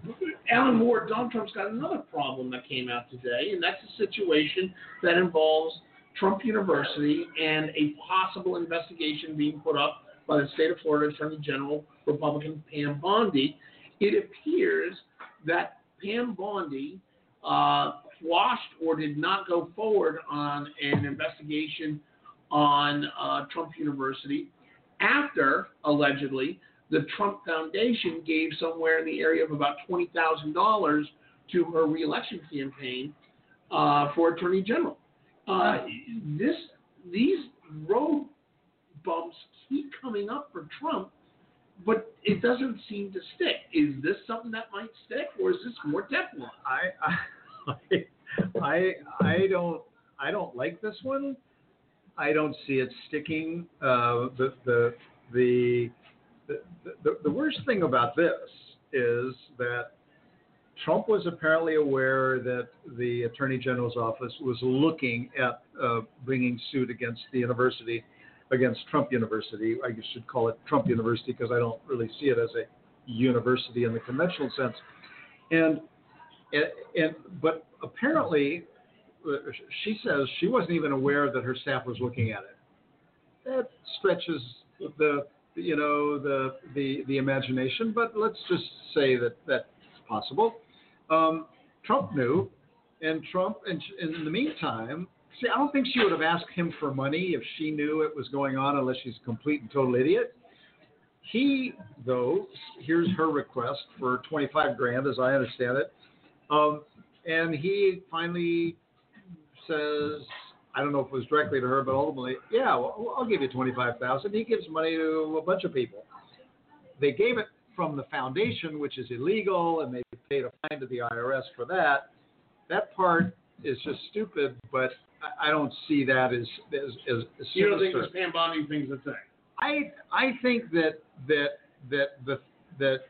Alan Moore, Donald Trump's got another problem that came out today, and that's a situation that involves Trump University and a possible investigation being put up by the state of Florida Attorney General Republican Pam Bondi. It appears that Pam Bondi uh, quashed or did not go forward on an investigation on uh, Trump University after, allegedly, the Trump Foundation gave somewhere in the area of about $20,000 to her reelection campaign uh, for Attorney General. Uh, this, these road bumps keep coming up for Trump, but it doesn't seem to stick. Is this something that might stick, or is this more Teflon? I, I, I, I don't, I don't like this one. I don't see it sticking. Uh, the, the, the, the, the, worst thing about this is that Trump was apparently aware that the Attorney General's office was looking at uh, bringing suit against the university, against Trump University. I should call it Trump University because I don't really see it as a university in the conventional sense. And and, and but apparently, she says she wasn't even aware that her staff was looking at it. That stretches the you know the the the imagination, but let's just say that that's possible. Um, Trump knew, and Trump, and in the meantime, see, I don't think she would have asked him for money if she knew it was going on, unless she's a complete and total idiot. He, though, here's her request for 25 grand, as I understand it, um, and he finally says, I don't know if it was directly to her, but ultimately, yeah, well, I'll give you 25,000. He gives money to a bunch of people. They gave it from the foundation, which is illegal, and they paid a fine to the IRS for that. That part is just stupid, but I- don't see that as as, as, You don't think this Pam Bondi thing's a thing? I I think that that that the that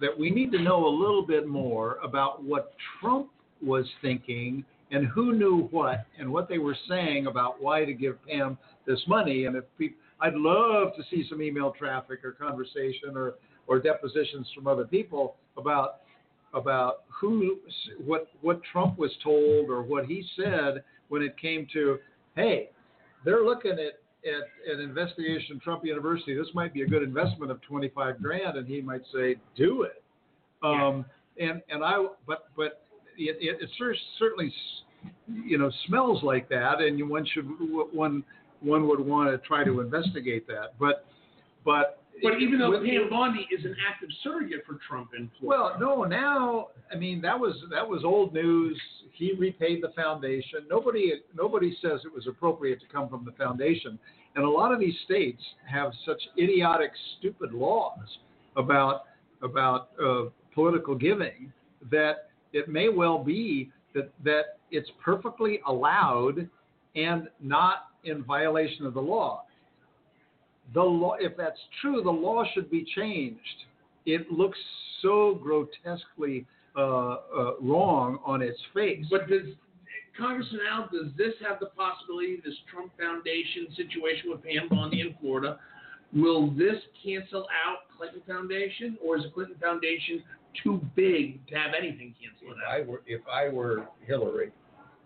that we need to know a little bit more about what Trump was thinking and who knew what and what they were saying about why to give Pam this money. And if people, I'd love to see some email traffic or conversation or or depositions from other people about about who what what Trump was told or what he said when it came to hey they're looking at at an investigation Trump University, this might be a good investment of 25 grand, and he might say, do it. Um, and and I, but but it, it, it cer- certainly, you know, smells like that, and one should one one would want to try to investigate that. But but But even though with- Pam Bondi is an active surrogate for Trump in Florida. well, no, now I mean that was that was old news. He repaid the foundation. Nobody nobody says it was appropriate to come from the foundation. And a lot of these states have such idiotic, stupid laws about about uh, political giving that it may well be that that it's perfectly allowed and not in violation of the law. The law, if that's true, the law should be changed. It looks so grotesquely uh, uh, wrong on its face. But does Congressman Al, does this have the possibility, this Trump Foundation situation with Pam Bondi in Florida, will this cancel out Clinton Foundation, or is the Clinton Foundation too big to have anything canceled If out? I were, if I were Hillary,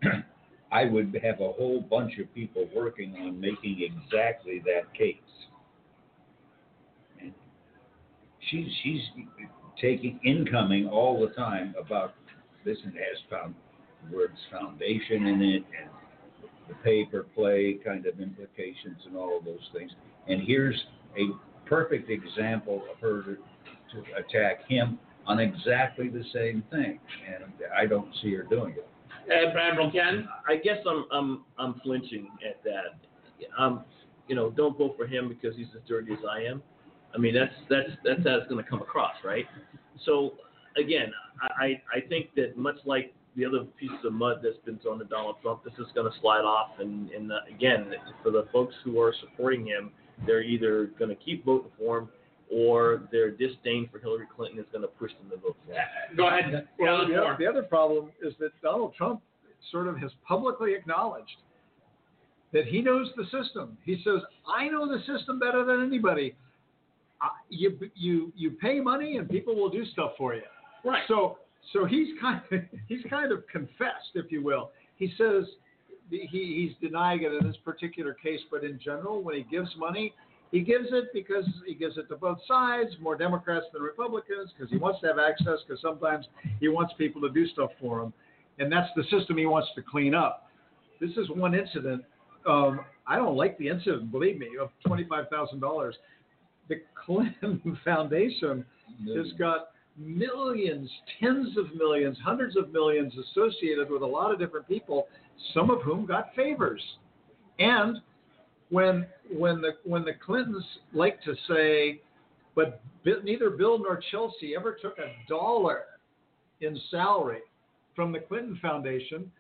I would have a whole bunch of people working on making exactly that case. And she's she's taking incoming all the time about this and has found words foundation in it and the pay per play kind of implications and all of those things. And here's a perfect example of her to, to attack him on exactly the same thing. And I don't see her doing it. Uh, Admiral Ken? I guess I'm I'm I'm flinching at that. Um, you know, don't vote for him because he's as dirty as I am. I mean, that's that's that's how it's going to come across, right? So again, I I think that much like the other pieces of mud that's been thrown at Donald Trump, this is going to slide off. And and uh, again, for the folks who are supporting him, they're either going to keep voting for him or their disdain for Hillary Clinton is going to push them to vote for him. Go ahead. Well, the, Moore. the other problem is that Donald Trump sort of has publicly acknowledged that he knows the system. He says, "I know the system better than anybody. I, you you you pay money and people will do stuff for you." Right. So so he's kind of he's kind of confessed, if you will. He says he, he's denying it in this particular case, but in general, when he gives money, he gives it because he gives it to both sides, more Democrats than Republicans, because he wants to have access, because sometimes he wants people to do stuff for him. And that's the system he wants to clean up. This is one incident. Um, I don't like the incident, believe me, of $25,000. The Clinton Foundation has got millions, tens of millions, hundreds of millions associated with a lot of different people, some of whom got favors. And when when the when the Clintons like to say, but neither Bill nor Chelsea ever took a dollar in salary from the Clinton Foundation,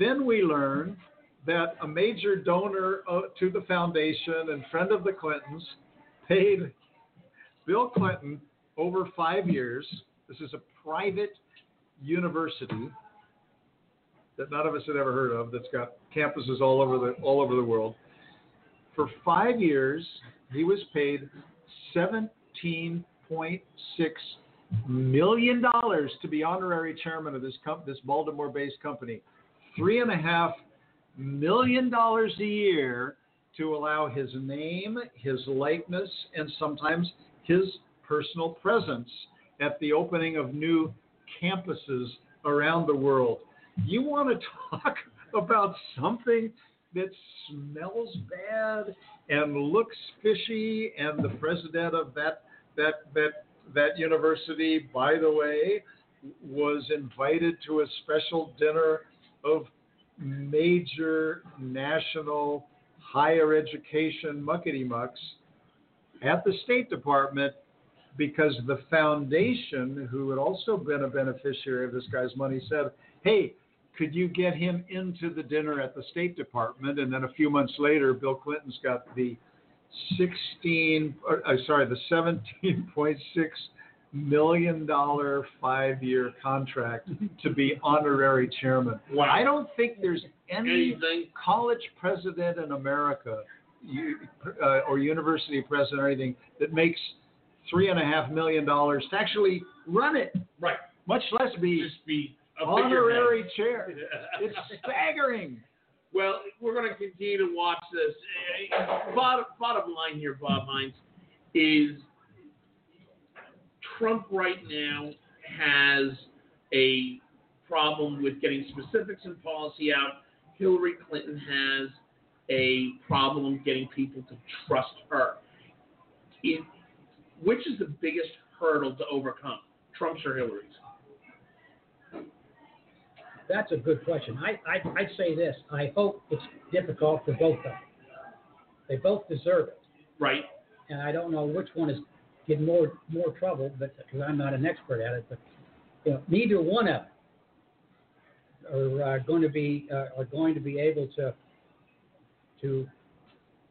then we learn that a major donor uh, to the foundation and friend of the Clintons paid Bill Clinton over five years. This is a private university that none of us had ever heard of. That's got campuses all over the all over the world. For five years, he was paid seventeen point six million dollars to be honorary chairman of this this Baltimore-based company. Three and a half million dollars a year to allow his name, his likeness, and sometimes his personal presence at the opening of new campuses around the world. You want to talk about something that smells bad and looks fishy, and the president of that that that that university, by the way, was invited to a special dinner of major national higher education muckety mucks at the State Department because the foundation, who had also been a beneficiary of this guy's money, said, Hey, could you get him into the dinner at the State Department? And then a few months later, Bill Clinton's got the 16, or, uh, sorry, the 17.6 million dollar five year contract to be honorary chairman. Wow. I don't think there's any Anything? college president in America you, uh, or university president or anything that makes three and a half million dollars to actually run it, Right. much less be Just be honorary chair. It's staggering. Well, we're going to continue to watch this. Bottom, bottom line here, Bob Hines, is Trump right now has a problem with getting specifics and policy out. Hillary Clinton has a problem getting people to trust her. It, which is the biggest hurdle to overcome, Trump's or Hillary's? That's a good question. I, I, I'd say this. I hope it's difficult for both of them. They both deserve it. Right. And I don't know which one is getting more more trouble, but because I'm not an expert at it, but you know, neither one of them are uh, going to be uh, are going to be able to to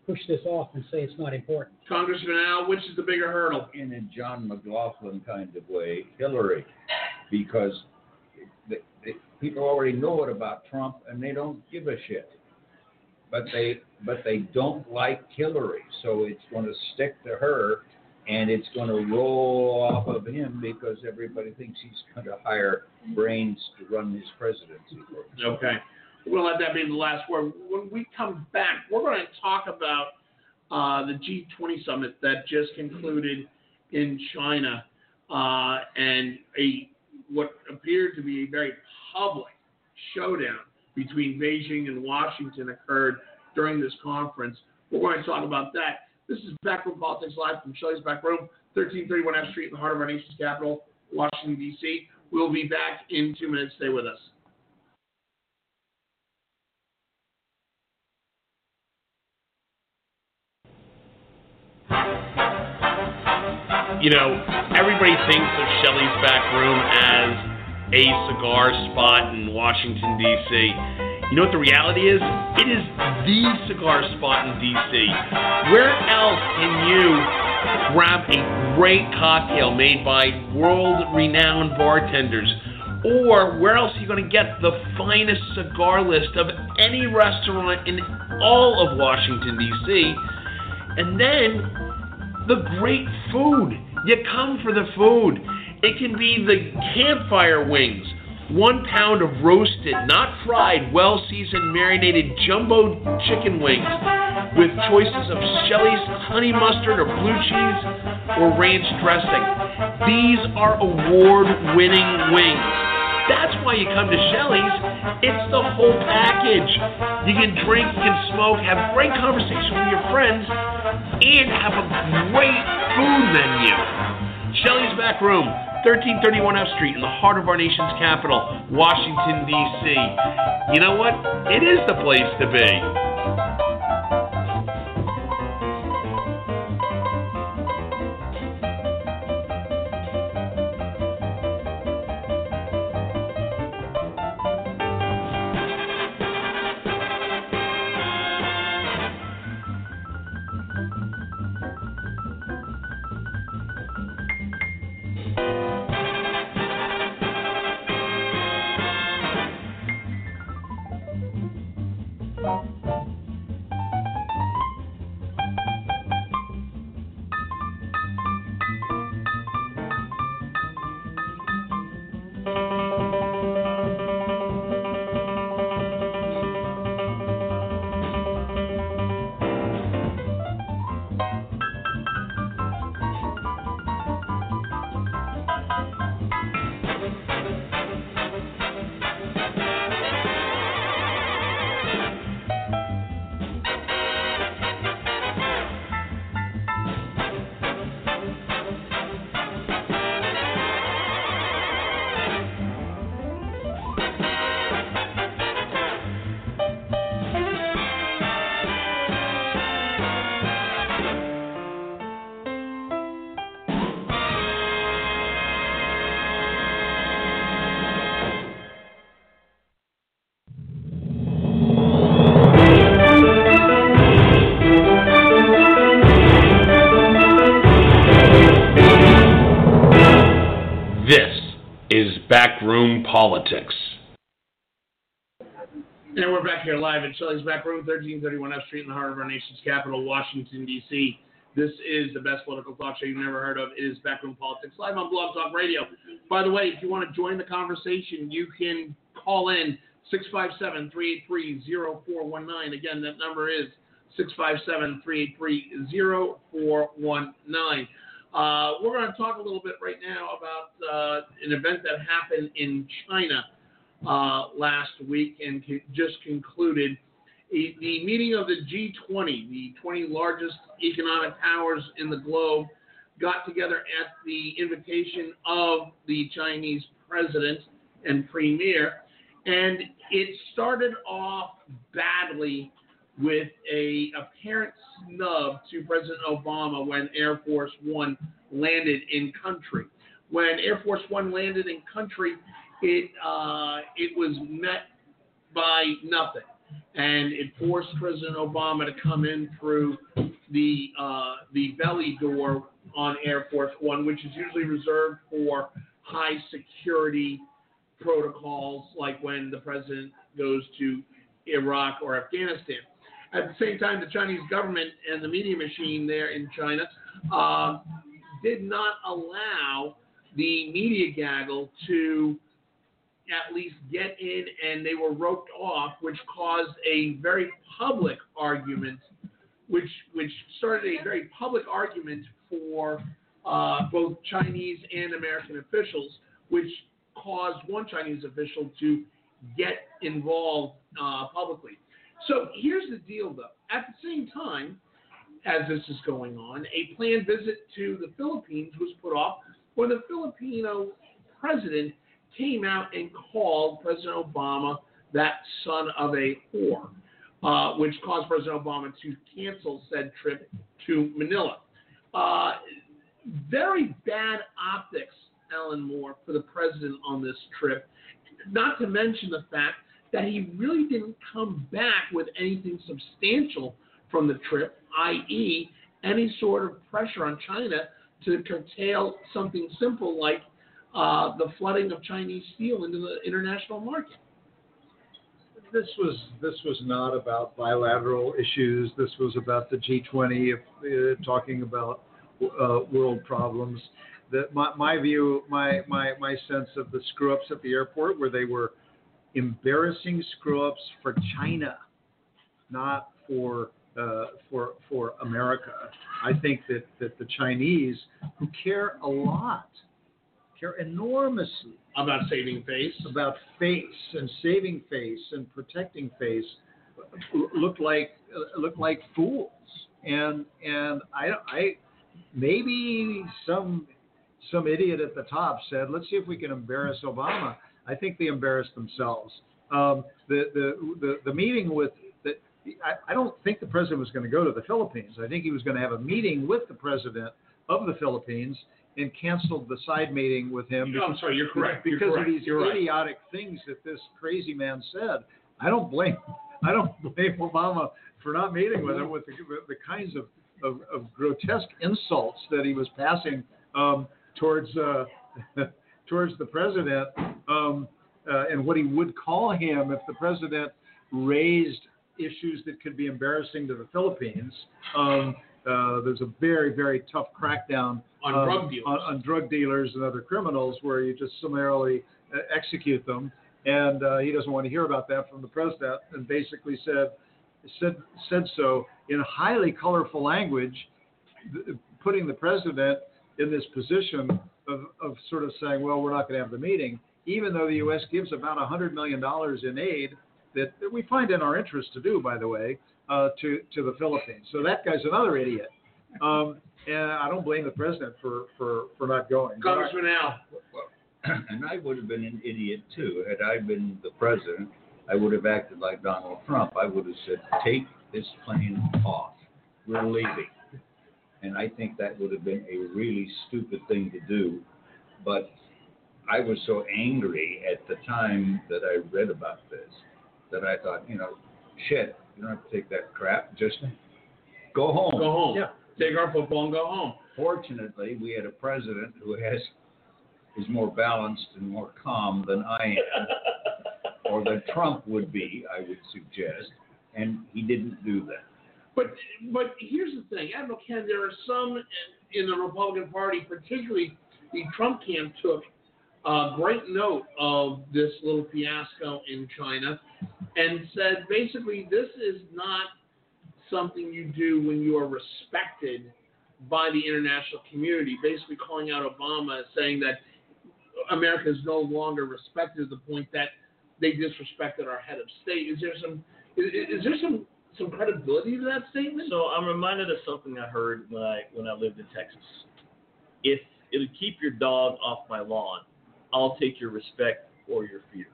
push this off and say it's not important. Congressman Al, which is the bigger hurdle? in a John McLaughlin kind of way, Hillary, because the, the, people already know it about Trump and they don't give a shit. But they but they don't like Hillary, so it's going to stick to her, and it's going to roll off of him because everybody thinks he's going to hire brains to run his presidency. Okay. We'll let that be the last word. When we come back, we're going to talk about uh, the G20 summit that just concluded in China uh, and a what appeared to be a very public showdown between Beijing and Washington occurred during this conference. We're going to talk about that. This is Backroom Politics Live from Shelley's Back Room, 1331 F Street in the heart of our nation's capital, Washington, D.C. We'll be back in two minutes. Stay with us. you know, everybody thinks of Shelley's back room as a cigar spot in Washington, D.C. You know what the reality is? It is the cigar spot in D.C. Where else can you grab a great cocktail made by world renowned bartenders? Or where else are you going to get the finest cigar list of any restaurant in all of Washington, D.C.? And then the great food. You come for the food. It can be the campfire wings, one pound of roasted, not fried, well seasoned, marinated jumbo chicken wings with choices of Shelley's honey mustard or blue cheese or ranch dressing. These are award winning wings. That's why you come to Shelley's. It's the whole package. You can drink, you can smoke, have great conversation with your friends, and have a great food menu. Shelley's Back Room, 1331 F Street, in the heart of our nation's capital, Washington, D.C. You know what? It is the place to be. This is Backroom Politics. And we're back here live at Shelley's Back Room, 1331 F Street in the heart of our nation's capital, Washington, D.C. This is the best political talk show you've never heard of. It is Backroom Politics live on Blog Talk Radio. By the way, if you want to join the conversation, you can call in 657 383 0419. Again, that number is 657 383 0419. Uh, we're going to talk a little bit right now about uh, an event that happened in China uh, last week and just concluded. A, the meeting of the G20, the 20 largest economic powers in the globe, got together at the invitation of the Chinese president and premier, and it started off badly with a apparent snub to President Obama when Air Force One landed in country. When Air Force One landed in country, it uh, it was met by nothing, and it forced President Obama to come in through the uh, the belly door on Air Force One, which is usually reserved for high security protocols, like when the president goes to Iraq or Afghanistan. At the same time, the Chinese government and the media machine there in China uh, did not allow the media gaggle to at least get in, and they were roped off, which caused a very public argument, which which started a very public argument for uh, both Chinese and American officials, which caused one Chinese official to get involved uh, publicly. So here's the deal, though. At the same time, as this is going on, a planned visit to the Philippines was put off when the Filipino president came out and called President Obama that son of a whore, uh, which caused President Obama to cancel said trip to Manila. Uh, very bad optics, Alan Moore, for the president on this trip. Not to mention the fact that he really didn't come back with anything substantial from the trip, i.e., any sort of pressure on China to curtail something simple like uh, the flooding of Chinese steel into the international market. This was this was not about bilateral issues. This was about the G20 uh, talking about uh, world problems. That my, my view, my, my my sense of the screw ups at the airport, where they were embarrassing screw ups for China, not for uh, for for America. I think that that the Chinese, who care a lot, care enormously About saving face. about face and saving face and protecting face look like look like fools and and I I maybe some some idiot at the top said let's see if we can embarrass Obama I think they embarrassed themselves um, the, the the the meeting with the I, I don't think the president was going to go to the Philippines I think he was going to have a meeting with the president of the Philippines and canceled the side meeting with him No, I'm sorry, you're correct. You're because correct. of these You're right. idiotic things that this crazy man said. I don't blame I don't blame Obama for not meeting with him with the, with the kinds of, of, of grotesque insults that he was passing um, towards uh, towards the president um, uh, and what he would call him if the president raised issues that could be embarrassing to the Philippines. Um, uh, there's a very very tough crackdown On um, drug dealers. on, on drug dealers and other criminals where you just summarily uh, execute them. And uh, he doesn't want to hear about that from the president, and basically said said said so in highly colorful language, th- putting the president in this position of, of sort of saying, well, we're not going to have the meeting, even though the U.S. gives about $100 million in aid that, that we find in our interest to do, by the way, uh, to, to the Philippines. So that guy's another idiot. Um, and I don't blame the president for, for, for not going. Congressman Al. and I would have been an idiot too. Had I been the president, I would have acted like Donald Trump. I would have said, take this plane off. We're leaving. And I think that would have been a really stupid thing to do. But I was so angry at the time that I read about this that I thought, you know, shit, you don't have to take that crap. Just go home. Go home. Yeah. Take our football and go home. Fortunately, we had a president who has is more balanced and more calm than I am, or than Trump would be, I would suggest, and he didn't do that. But but here's the thing, Admiral Ken. There are some in, in the Republican Party, particularly the Trump camp, took a great note of this little fiasco in China and said basically this is not something you do when you are respected by the international community, basically calling out Obama, saying that America is no longer respected to the point that they disrespected our head of state. Is there some is, is there some some credibility to that statement? So I'm reminded of something I heard when I when I lived in Texas. If it'll keep your dog off my lawn, I'll take your respect or your fear.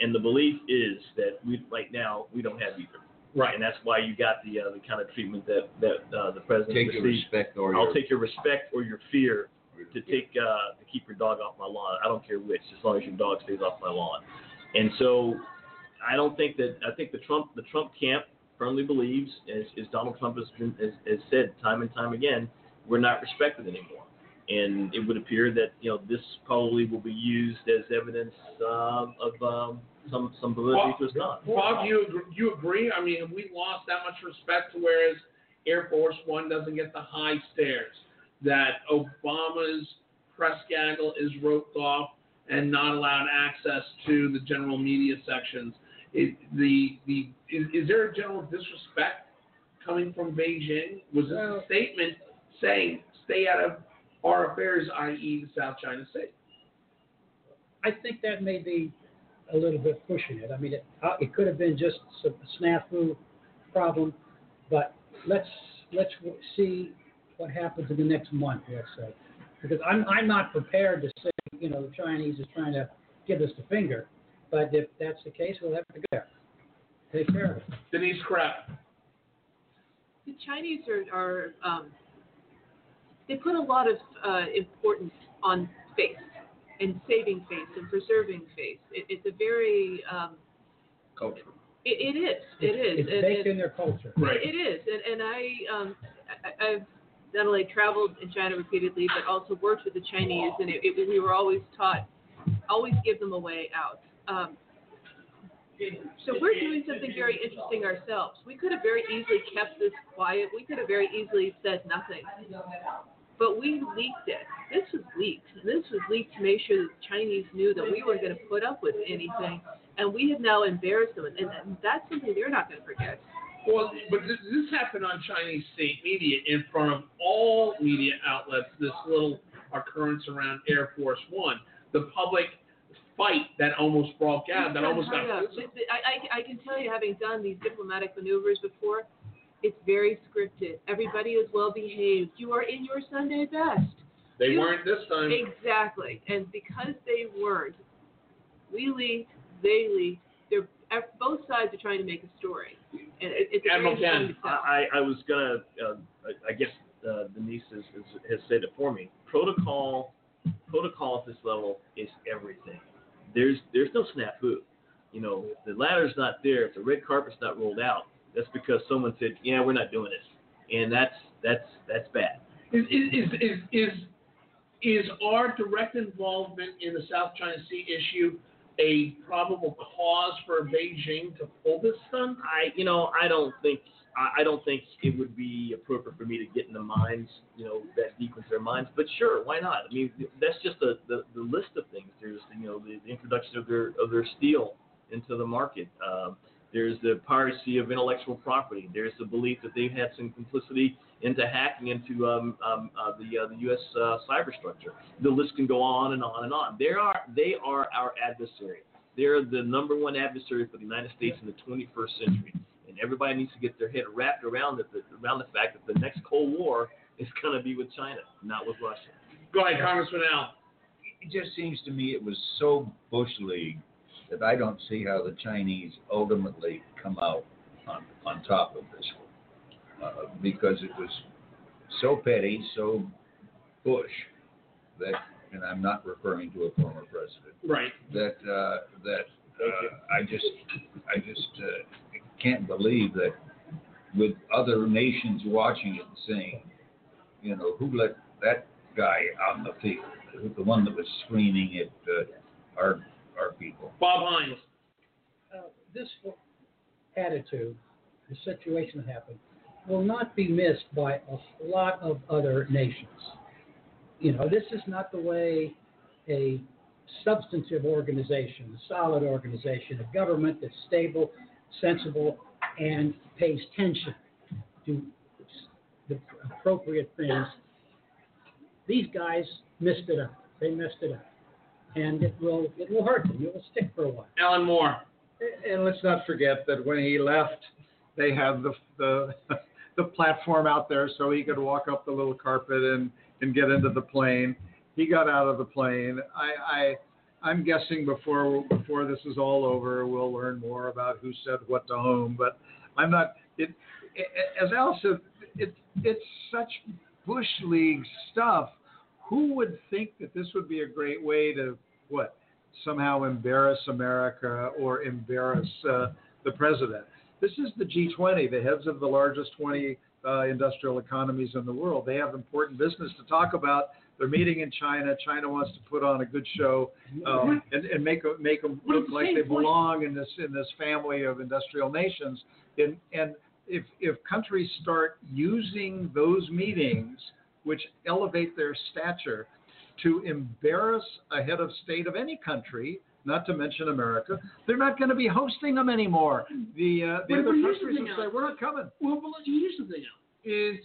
And the belief is that we right now we don't have either. Right. And that's why you got the uh, the kind of treatment that that uh, the president Take your received. respect or I'll your. take your respect or your fear to take uh, to keep your dog off my lawn. I don't care which, as long as your dog stays off my lawn. And so, I don't think that I think the Trump the Trump camp firmly believes, as, as Donald Trump has, been, has, has said time and time again, we're not respected anymore. And it would appear that you know this probably will be used as evidence um, of um, some some validity to his not. Bob, you agree, you agree? I mean, have we lost that much respect to whereas Air Force One doesn't get the high stairs, that Obama's press gaggle is roped off and not allowed access to the general media sections. It, the the is, is there a general disrespect coming from Beijing? Was this a statement saying stay out of our affairs, i.e., the South China Sea? I think that may be a little bit pushing it. I mean, it, uh, it could have been just a snafu problem, but let's let's see what happens in the next month, let's say, because I'm I'm not prepared to say you know the Chinese is trying to give us the finger, but if that's the case, we'll have to go there. Take care of it. Denise Krepp. The Chinese are, are um, they put a lot of uh, importance on face and saving face and preserving face. It, it's a very um, Culture. it, it is it is It's and- baked and- in their culture. Right. It is, and, and I, um, I, I've not only traveled in China repeatedly, but also worked with the Chinese, and it, it, we were always taught, always give them a way out. Um, so we're doing something very interesting ourselves. We could have very easily kept this quiet. We could have very easily said nothing. But we leaked it. This was leaked. This was leaked to make sure that the Chinese knew that we weren't going to put up with anything. And we have now embarrassed them. And, that's something they're not going to forget. Well, but this, this happened on Chinese state media in front of all media outlets. This little occurrence around Air Force One, the public fight that almost broke out, that almost got Hurry up. physical. Th- th- I, I, I can tell you, having done these diplomatic maneuvers before, it's very scripted. Everybody is well behaved. You are in your Sunday best. They You- weren't this time. Exactly. And because they weren't, we leaked, they leaked. They're both sides are trying to make a story, and it, it's Admiral Ken, to. I, I was gonna, uh, I- I guess uh, Denise has said it for me. Protocol, protocol at this level is everything. There's there's no snafu. You know, if the ladder's not there. If the red carpet's not rolled out, that's because someone said, yeah, we're not doing this, and that's that's that's bad. Is, is, is, is, is, our direct involvement in the South China Sea issue a probable cause for Beijing to pull this stunt? I, you know, I don't think I, I don't think it would be appropriate for me to get in the minds, you know, that deep into their minds. But sure, why not? I mean, that's just the, the, the list of things. There's, you know, the, the introduction of their of their steel into the market. Um, there's the piracy of intellectual property. There's the belief that they've had some complicity into hacking into um, um, uh, the uh, the U.S. Uh, cyber structure. The list can go on and on and on. They are they are our adversary. They're the number one adversary for the United States in the 21st century, and everybody needs to get their head wrapped around it, around the fact that the next Cold War is going to be with China, not with Russia. Go ahead, Congressman Al. It just seems to me it was so bush league that I don't see how the Chinese ultimately come out on, on top of this one. Uh, because it was so petty, so bush that, and I'm not referring to a former president, Right. that uh, that uh, I just I just uh, can't believe that with other nations watching it and saying, you know, who let that guy on the field, the one that was screaming at uh, our our people. Bob Hines. uh, this attitude, the situation that happened, will not be missed by a lot of other nations. You know, this is not the way a substantive organization, a solid organization, a government that's stable, sensible, and pays attention to the appropriate things. These guys missed it up. They messed it up, and it will it will hurt them. It will stick for a while. Alan Moore. And let's not forget that when he left, they had the the the platform out there so he could walk up the little carpet and and get into the plane. He got out of the plane. I, I I'm guessing before before this is all over, we'll learn more about who said what to whom. But I'm not. It as Al said, it it's such bush league stuff. Who would think that this would be a great way to what somehow embarrass America or embarrass uh, the president? This is the G20, the heads of the largest 20 uh, industrial economies in the world. They have important business to talk about. They're meeting in China. China wants to put on a good show um, and, and make a, make them look like they belong in this in this family of industrial nations. And, and if if countries start using those meetings, which elevate their stature, to embarrass a head of state of any country, not to mention America, they're not going to be hosting them anymore. The uh, the But- other but the countries will say, "We're not coming." Well, well here's the thing, is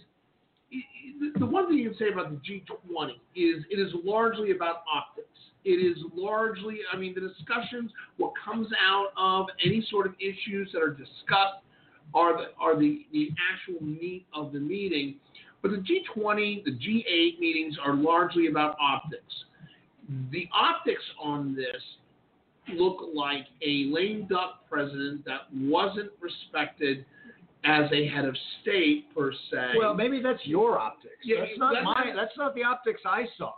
i- i- the- the one thing you can say about the G20 is it is largely about optics. It is largely, I mean, the discussions, what comes out of any sort of issues that are discussed are the are the, the actual meat of the meeting. But the G20, the G8 meetings are largely about optics. The optics on this look like a lame duck president that wasn't respected as a head of state per se. Well, maybe that's your optics. Yeah, that's not that- my. That's not the optics I saw.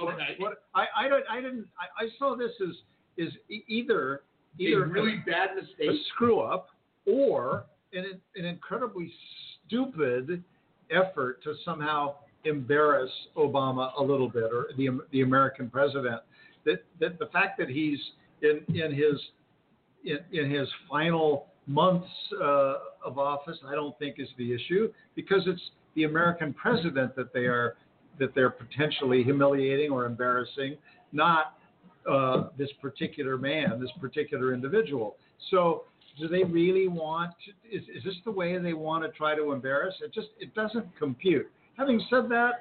okay, What I I don't I didn't I, I saw this as is e- either a either really bad mistake, a screw up or an an incredibly stupid effort to somehow embarrass Obama a little bit or the the American president. That that the fact that he's in in his in, in his final months uh, of office, I don't think is the issue because it's the American president that they are that they're potentially humiliating or embarrassing, not uh, this particular man, this particular individual. So, do they really want? To, is is this the way they want to try to embarrass? It just it doesn't compute. Having said that,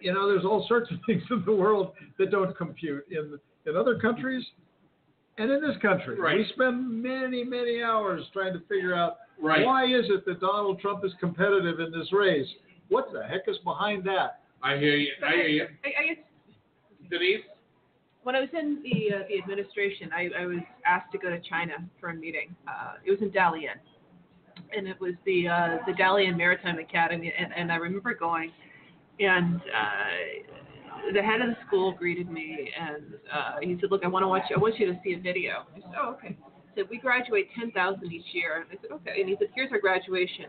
you know, there's all sorts of things in the world that don't compute in in other countries and in this country. Right. We spend many many hours trying to figure out Right. why is it that Donald Trump is competitive in this race. What the heck is behind that? I hear you. I hear you. I, I guess Denise. When I was in the uh, the administration, I, I was asked to go to China for a meeting. Uh, it was in Dalian, and it was the uh, the Dalian Maritime Academy, and, and I remember going, and uh, the head of the school greeted me, and uh, he said, "Look, I want to watch. I want you to see a video." I said, "Oh, okay." He said, "We graduate ten thousand each year," and I said, "Okay." And he said, "Here's our graduation."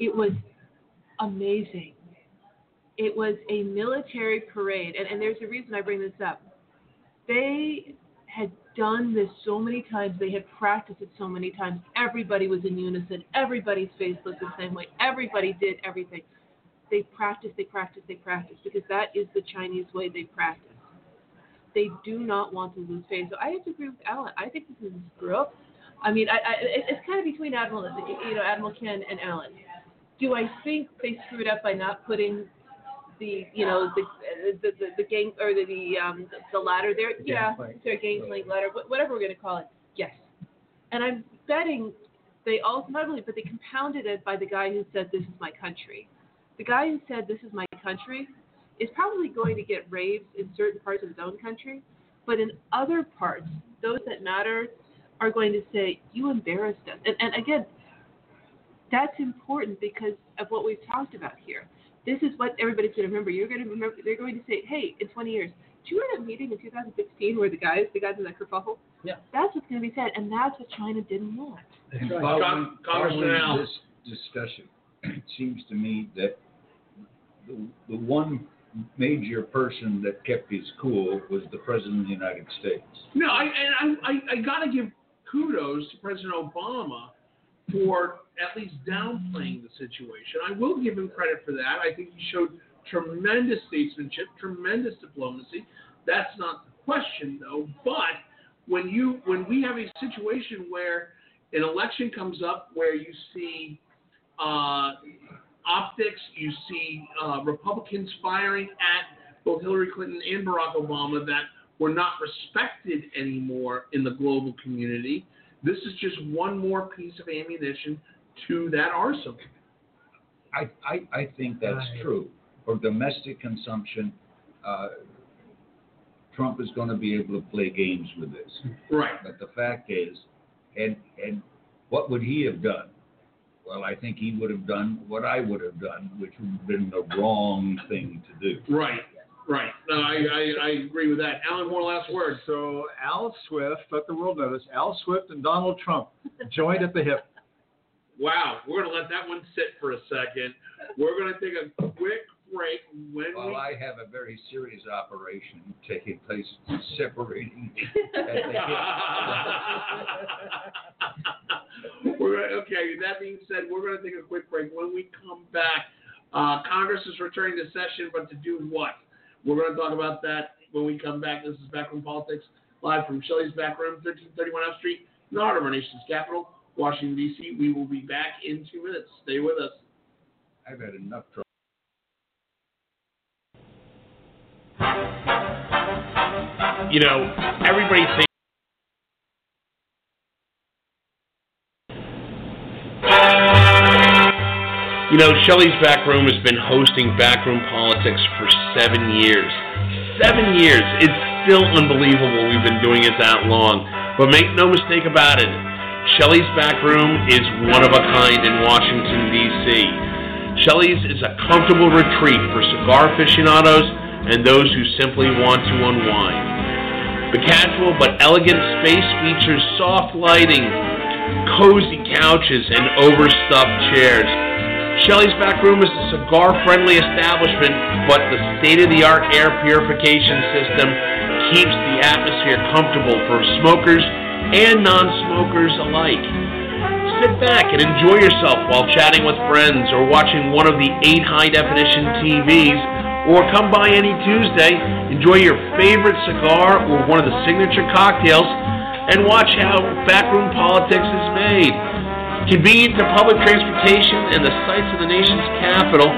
It was amazing it was a military parade, and, and there's a reason I bring this up. They had done this so many times, they had practiced it so many times. Everybody was in unison, everybody's face looked the same way, everybody did everything. They practiced, they practiced, they practiced, because that is the Chinese way they practice. They do not want to lose face. So I have to agree with Alan. I think this is a screw up. I mean, I, I, it's kind of between Admiral, you know, Admiral Ken and Alan. Do I think they screwed up by not putting the you know the the the, the gang or the the um the ladder there. Yeah their gangplank ladder whatever we're going to call it. Yes. And i'm betting they also not only but they compounded it by the guy who said this is my country. The guy who said this is my country is probably going to get raves in certain parts of his own country but in other parts those that matter are going to say you embarrassed us. And, and again that's important because of what we've talked about here this is what everybody's going to remember. You're going to remember. They're going to say, "Hey, in 20 years, do you remember that meeting in 2016 where the guys, the guys in that kerfuffle?" Yeah. That's what's going to be said, and that's what China didn't want. And following, following this discussion, it seems to me that the, the one major person that kept his cool was the President of the United States. No, I and I, I, I got to give kudos to President Obama for at least downplaying the situation. I will give him credit for that. I think he showed tremendous statesmanship, tremendous diplomacy. That's not the question, though. But when you when we have a situation where an election comes up where you see uh, optics, you see uh, Republicans firing at both Hillary Clinton and Barack Obama that were not respected anymore in the global community. This is just one more piece of ammunition to that arsenal. I, I, I think that's Right. true. For domestic consumption, uh, Trump is going to be able to play games with this. Right. But the fact is, and and what would he have done? Well, I think he would have done what I would have done, which would have been the wrong thing to do. Right. Right. No, I, I, I agree with that. Alan one last word. So Al Swift, let the world notice, Al Swift and Donald Trump joined at the hip. Wow, we're gonna let that one sit for a second. We're gonna take a quick break. When Well, we I have a very serious operation taking place separating me at the hip. we're gonna, okay. That being said, we're going to take a quick break. When we come back, uh, Congress is returning to session, but to do what? We're going to talk about that when we come back. This is Backroom Politics, live from Shelley's Back Room, 1331 F Street, in the heart of our nation's capital, Washington, D.C. We will be back in two minutes. Stay with us. I've had enough trouble. You know, everybody thinks. You know, Shelley's Back Room has been hosting Backroom Politics for seven years. Seven years. It's still unbelievable we've been doing it that long. But make no mistake about it, Shelley's Back Room is one of a kind in Washington, D.C. Shelley's is a comfortable retreat for cigar aficionados and those who simply want to unwind. The casual but elegant space features soft lighting, cozy couches, and overstuffed chairs. Shelley's Back Room is a cigar-friendly establishment, but the state-of-the-art air purification system keeps the atmosphere comfortable for smokers and non-smokers alike. Sit back and enjoy yourself while chatting with friends or watching one of the eight high-definition TVs, or come by any Tuesday, enjoy your favorite cigar or one of the signature cocktails, and watch how backroom politics is made. Convenient to public transportation and the sites of the nation's capital,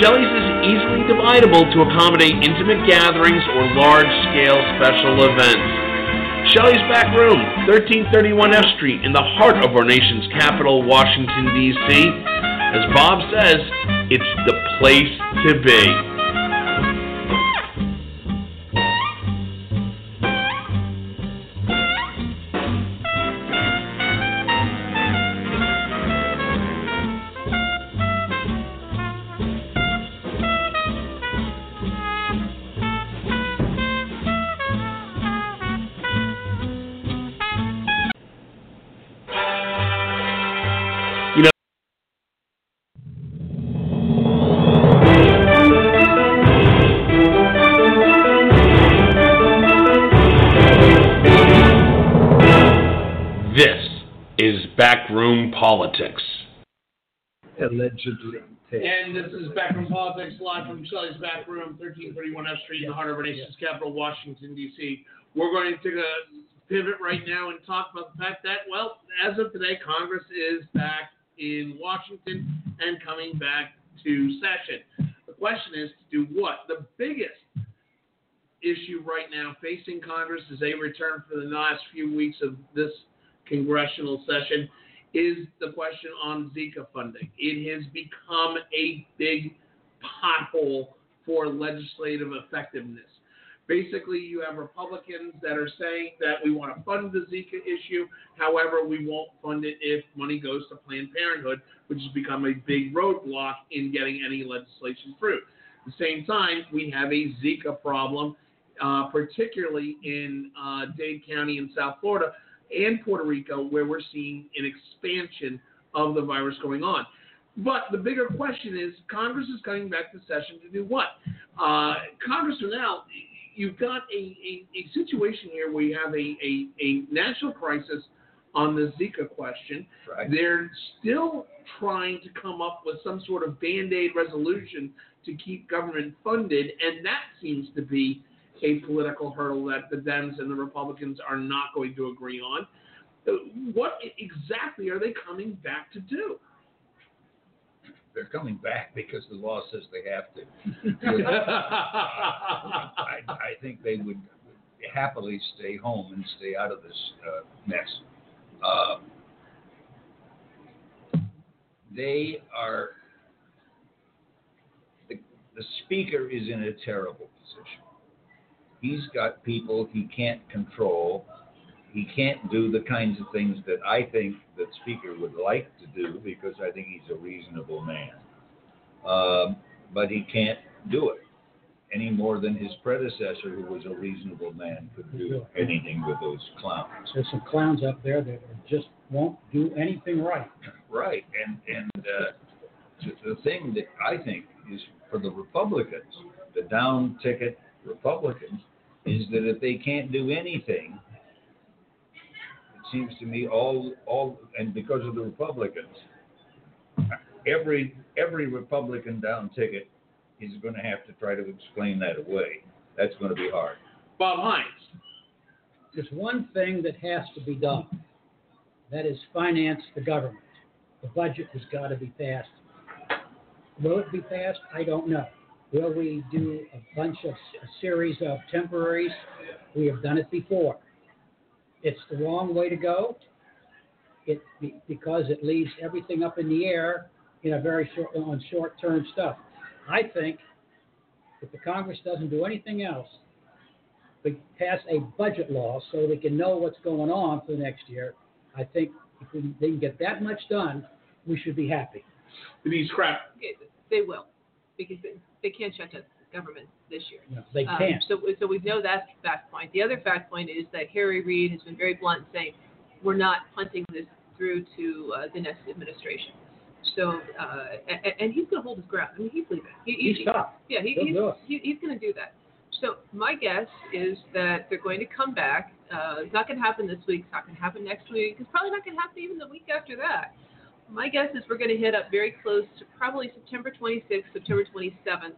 Shelley's is easily dividable to accommodate intimate gatherings or large-scale special events. Shelley's Back Room, 1331 F Street, in the heart of our nation's capital, Washington, D.C. As Bob says, it's the place to be. Backroom Politics. Allegedly. And this is Backroom Politics, live from Shelley's Back Room, 1331 F Street, in the heart of our nation's capital, Washington, D.C. We're going to take a pivot right now and talk about the fact that, well, as of today, Congress is back in Washington and coming back to session. The question is to do what? The biggest issue right now facing Congress as they return for the last few weeks of this congressional session is the question on Zika funding. It has become a big pothole for legislative effectiveness. Basically, you have Republicans that are saying that we want to fund the Zika issue. However, we won't fund it if money goes to Planned Parenthood, which has become a big roadblock in getting any legislation through. At the same time, we have a Zika problem, uh, particularly in uh, Dade County in South Florida, and Puerto Rico, where we're seeing an expansion of the virus going on. But the bigger question is Congress is coming back to session to do what? Uh, Congress now, you've got a, a, a situation here where you have a, a, a national crisis on the Zika question. Right. They're still trying to come up with some sort of band aid resolution to keep government funded, and that seems to be a political hurdle that the Dems and the Republicans are not going to agree on. What exactly are they coming back to do? They're coming back because the law says they have to. I, I think they would happily stay home and stay out of this uh, mess. Uh, they are. The, the speaker is in a terrible position. He's got people he can't control. He can't do the kinds of things that I think that speaker would like to do because I think he's a reasonable man. Um, but he can't do it any more than his predecessor, who was a reasonable man, could do anything with those clowns. There's some clowns up there that just won't do anything right. Right, and and uh, the, the thing that I think is for the Republicans, the down ticket Republicans, is that if they can't do anything, it seems to me all all and because of the Republicans, every every Republican down ticket is going to have to try to explain that away. That's going to be hard. Bob Hines. There's one thing that has to be done. That is finance the government. The budget has got to be passed. Will it be passed? I don't know. Will we do a bunch of a series of temporaries? We have done it before. It's the wrong way to go. It because it leaves everything up in the air in a very short on short-term stuff. I think if the Congress doesn't do anything else, we pass a budget law so they can know what's going on for the next year. I think if we, they can get that much done, we should be happy. These crap. They will, because they, can't shut down the government this year. Know, they Um, can't. So, so we know that fact point. The other fact point is that Harry Reid has been very blunt saying, we're not punting this through to uh, the next administration. So, uh, and, and he's going to hold his ground. I mean, he's leaving. He, he- He's tough. Yeah, he, he's, he, he's going to do that. So my guess is that they're going to come back. Uh, it's not going to happen this week. It's not going to happen next week. It's probably not going to happen even the week after that. My guess is we're going to hit up very close to probably September 26th, September 27th.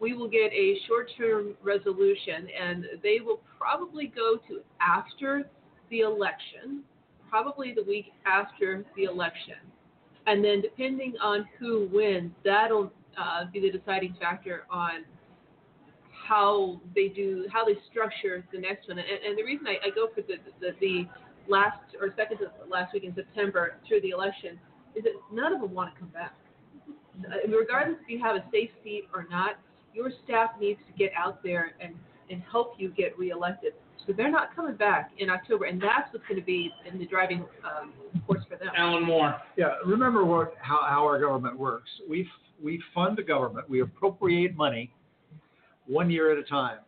We will get a short-term resolution, and they will probably go to after the election, probably the week after the election. And then depending on who wins, that'll uh, be the deciding factor on how they do, how they structure the next one. And, and the reason I, I go for the, the, the last or second to last week in September through the election is that none of them want to come back. Uh, Regardless if you have a safe seat or not, your staff needs to get out there and, and help you get reelected. So they're not coming back in October, and that's what's going to be in the driving um, force for them. Alan Moore. Yeah, remember what how, how our government works. We f- we fund the government. We appropriate money one year at a time,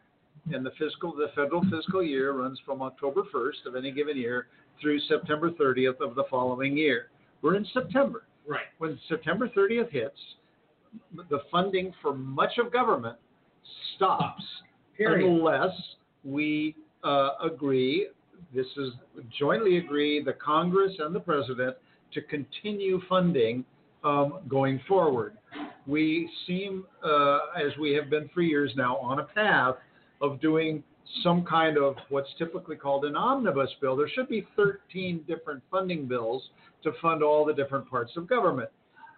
and the fiscal the federal fiscal year runs from October 1st of any given year through September 30th of the following year. We're in September. Right. When September 30th hits, the funding for much of government stops Period. unless we uh, agree, this is jointly agree, the Congress and the President, to continue funding um, going forward. We seem, uh, as we have been for years now, on a path of doing some kind of what's typically called an omnibus bill. There should be 13 different funding bills to fund all the different parts of government.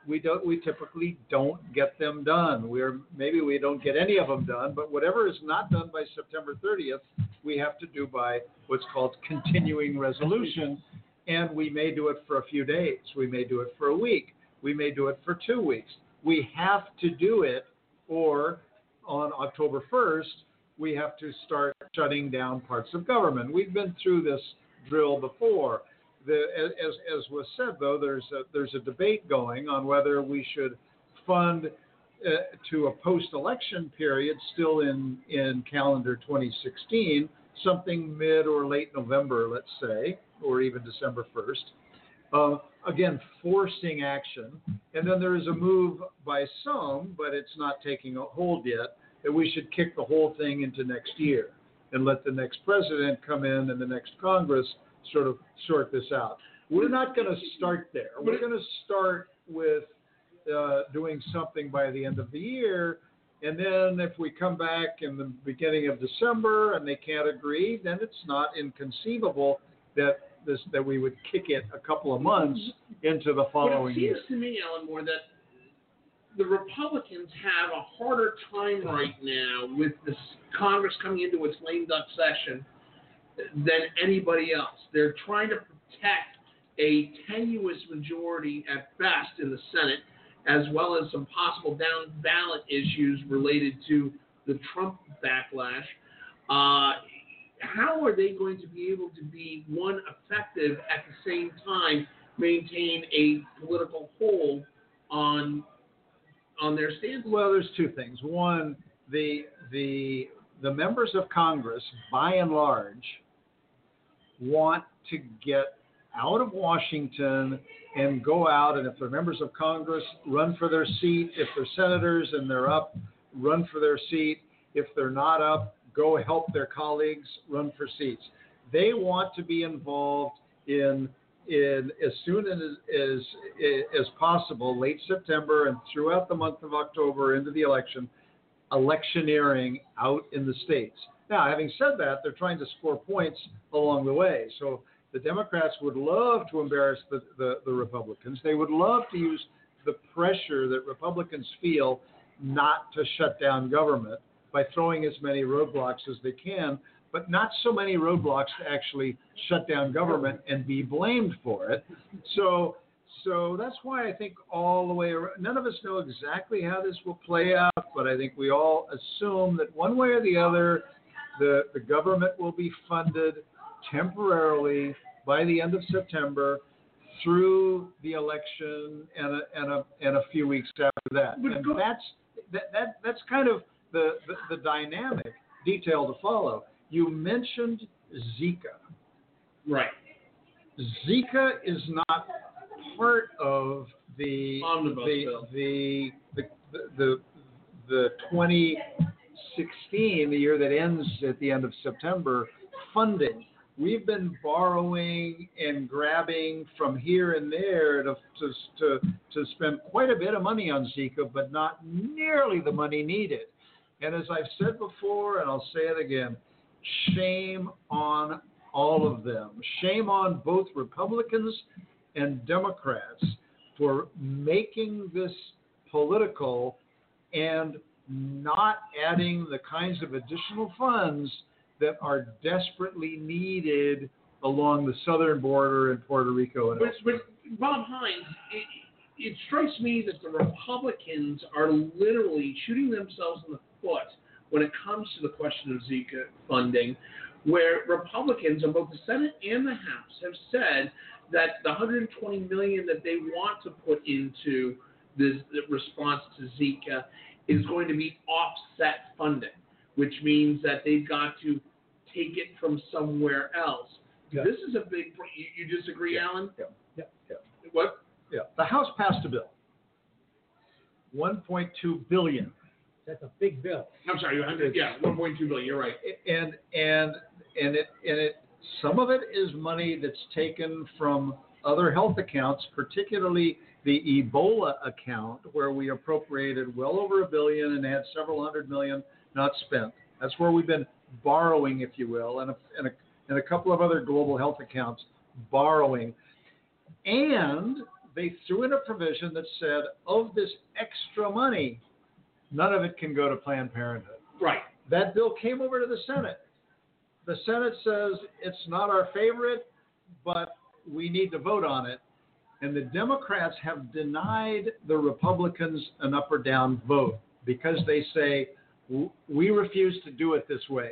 We don't. We typically don't get them done. We're maybe we don't get any of them done, but whatever is not done by September 30th, we have to do by what's called continuing resolution, and we may do it for a few days. We may do it for a week. We may do it for two weeks. We have to do it, or on October 1st, we have to start shutting down parts of government. We've been through this drill before. The, as, as was said, though, there's a, there's a debate going on whether we should fund uh, to a post-election period, still in in calendar 2016, something mid or late November, let's say, or even December 1st. Uh, again, forcing action, and then there is a move by some, but it's not taking a hold yet, that we should kick the whole thing into next year and let the next president come in and the next Congress sort of sort this out. We're not going to start there. We're going to start with uh, doing something by the end of the year And then if we come back in the beginning of December and they can't agree, then it's not inconceivable that this that we would kick it a couple of months into the following it seems year. to me, Alan Moore, that the Republicans have a harder time right now with this Congress coming into its lame duck session than anybody else. They're trying to protect a tenuous majority at best in the Senate, as well as some possible down ballot issues related to the Trump backlash. Uh, how are they going to be able to be one effective at the same time maintain a political hold on on their stand. Well, there's two things. One, the the the members of Congress, by and large, want to get out of Washington and go out, and if they're members of Congress, run for their seat. If they're senators and they're up, run for their seat. If they're not up, go help their colleagues run for seats. They want to be involved in in as soon as as as possible, late September and throughout the month of October into the election, electioneering out in the states. Now, having said that, they're trying to score points along the way. So the Democrats would love to embarrass the, the, the Republicans. They would love to use the pressure that Republicans feel not to shut down government by throwing as many roadblocks as they can, but not so many roadblocks to actually shut down government and be blamed for it. So, so that's why I think all the way around, none of us know exactly how this will play out, but I think we all assume that one way or the other, the, the government will be funded temporarily by the end of September through the election and a, and a, and a few weeks after that. And that's, that, that, that's kind of the, the, the dynamic detail to follow. You mentioned Zika. Right. Zika is not part of the Omnibus the, bill. the the the the 2016, the year that ends at the end of September, funding. We've been borrowing and grabbing from here and there to, to, to, to spend quite a bit of money on Zika, but not nearly the money needed. And as I've said before, and I'll say it again, shame on all of them. Shame on both Republicans and Democrats for making this political and not adding the kinds of additional funds that are desperately needed along the southern border in Puerto Rico and But, but Bob Hines, it, it strikes me that the Republicans are literally shooting themselves in the foot when it comes to the question of Zika funding, where Republicans on both the Senate and the House have said that the 120 million that they want to put into this the response to Zika is going to be offset funding, which means that they've got to take it from somewhere else. Yeah. This is a big. You, you disagree, Alan? Yeah, yeah, yeah. What? Yeah, the House passed a bill, 1.2 billion, That's a big bill. I'm sorry, 100, yeah, 1.2 billion. You're right. and and and it and it some of it is money that's taken from other health accounts, particularly the Ebola account, where we appropriated well over a billion and had several hundred million not spent. That's where we've been borrowing, if you will, and a, and a, and a couple of other global health accounts borrowing. And they threw in a provision that said, of this extra money, none of it can go to Planned Parenthood. Right. That bill came over to the Senate. The Senate says it's not our favorite, but we need to vote on it. And the Democrats have denied the Republicans an up or down vote because they say we refuse to do it this way.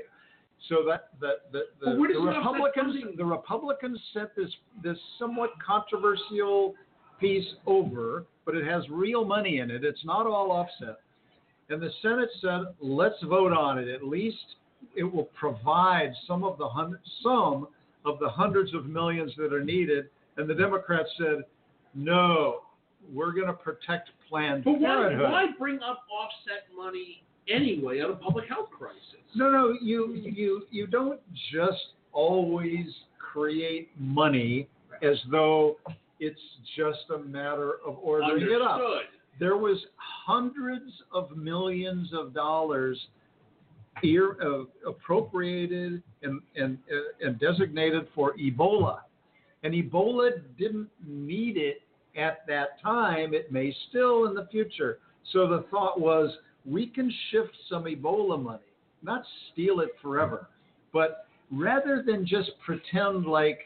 So that the the, the, the Republicans the Republicans sent this this somewhat controversial piece over, but it has real money in it. It's not all offset. And the Senate said, let's vote on it. At least it will provide some of the hundred, some of the hundreds of millions that are needed. And the Democrats said, no, we're going to protect Planned But why, Parenthood. why bring up offset money anyway on a public health crisis? No, no, you you you don't just always create money as though it's just a matter of ordering it up. There was hundreds of millions of dollars ear, uh, appropriated and, and, uh, and designated for Ebola. And Ebola didn't need it at that time. It may still in the future. So the thought was we can shift some Ebola money, not steal it forever, but rather than just pretend like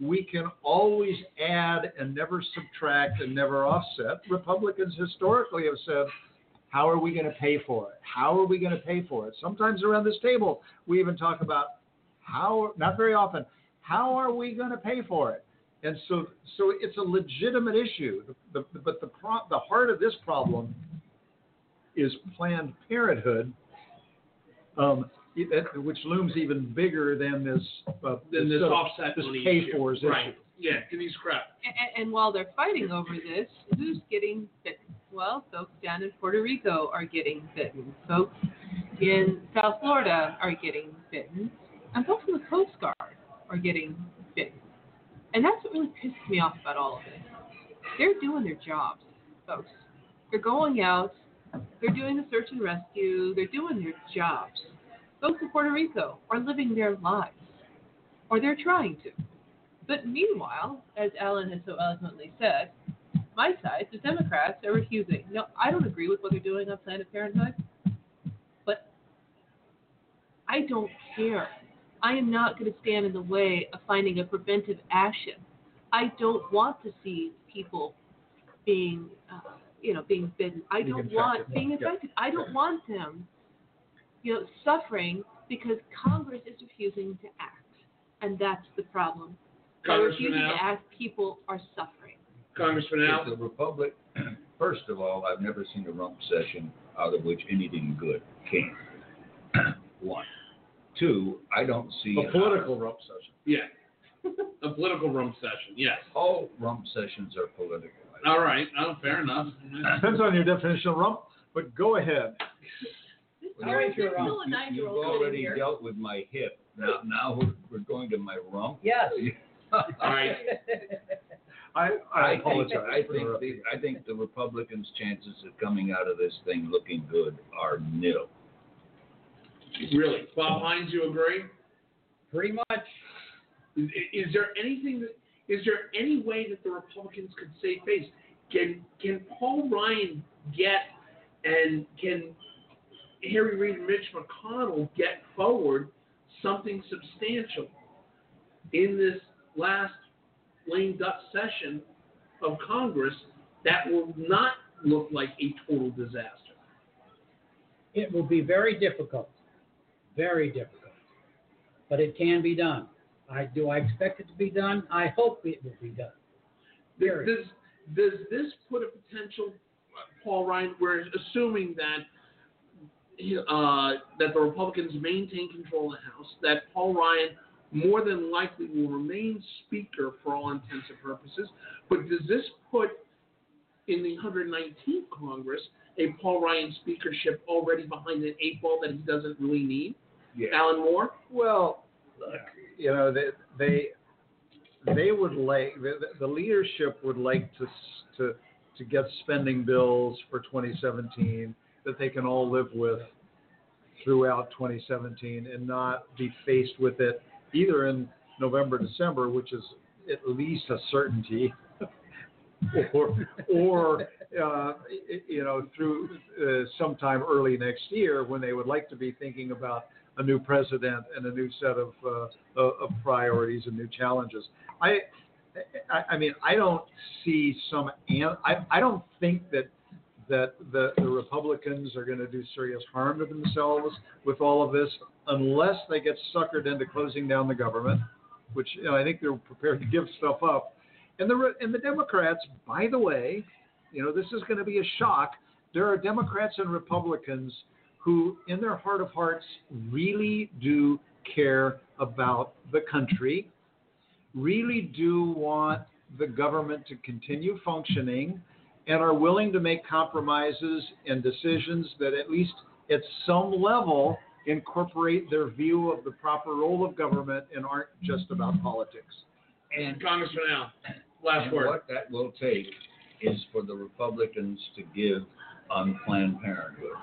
we can always add and never subtract and never offset, Republicans historically have said, how are we going to pay for it? How are we going to pay for it? Sometimes around this table, we even talk about how, not very often, how are we going to pay for it? And so, so it's a legitimate issue. The, the, but the, pro, the heart of this problem is Planned Parenthood, um, it- which looms even bigger than this uh, Then this uh, offset this money pay issue. for issue. Right. Yeah, Denise Krepp. And, and while they're fighting over this, who's getting bitten? Well, folks down in Puerto Rico are getting bitten. Folks in South Florida are getting bitten. And folks in the Coast Guard are getting bitten. And that's what really pisses me off about all of this. They're doing their jobs, folks. They're going out, they're doing the search and rescue, they're doing their jobs. Folks in Puerto Rico are living their lives, or they're trying to. But meanwhile, as Alan has so eloquently said, my side, the Democrats, are refusing. No, I don't agree with what they're doing on Planned Parenthood, but I don't care. I am not going to stand in the way of finding a preventive action. I don't want to see people being, uh, you know, being bitten. I don't want being infected. I don't want them, you know, suffering because Congress is refusing to act, and that's the problem. By Congressman refusing Al. to act, people are suffering. Congressman If Al. the Republic, first of all, I've never seen a rump session out of which anything good came. One. Two, I don't see. A political rump session. Yeah. A political room session. Yes. All rump sessions are political. All right. Oh, fair enough. Depends on your definition of rump, but go ahead. Well, Sorry, you- you're wrong. you- Still a nine-year-old You've sitting already here. dealt with my hip. Now, now we're, we're going to my rump. Yes. All right. I, I I apologize. think, I for think interrupting. the, I think the Republicans' chances of coming out of this thing looking good are nil. Really. Bob Hines, you agree? Pretty much. Is, is there anything that is there any way that the Republicans could save face? Can can Paul Ryan get and can Harry Reid and Mitch McConnell get forward something substantial in this last lame duck session of Congress that will not look like a total disaster? It will be very difficult, very difficult, but it can be done. I do. I expect it to be done. I hope it will be done. Does does this put a potential, uh, Paul Ryan? We're assuming that uh, that the Republicans maintain control of the House, that Paul Ryan more than likely will remain Speaker for all intents and purposes. But does this put in the 119th Congress a Paul Ryan speakership already behind an eight ball that he doesn't really need? Yeah. Alan Moore. Well, look, you know, they they they would like the, the leadership would like to to to get spending bills for 2017 that they can all live with throughout 2017 and not be faced with it either in November, December, which is at least a certainty, or or uh, you know through uh, sometime early next year when they would like to be thinking about a new president and a new set of uh, of of priorities and new challenges. I, I I mean I don't see some an- I I don't think that that the, the Republicans are going to do serious harm to themselves with all of this unless they get suckered into closing down the government, which you know, I think they're prepared to give stuff up. And the and the Democrats, by the way, you know this is going to be a shock. There are Democrats and Republicans who, in their heart of hearts, really do care about the country, really do want the government to continue functioning, and are willing to make compromises and decisions that, at least at some level, incorporate their view of the proper role of government and aren't just about politics. And Congressman Al, last and word. what that will take is for the Republicans to give on Planned Parenthood.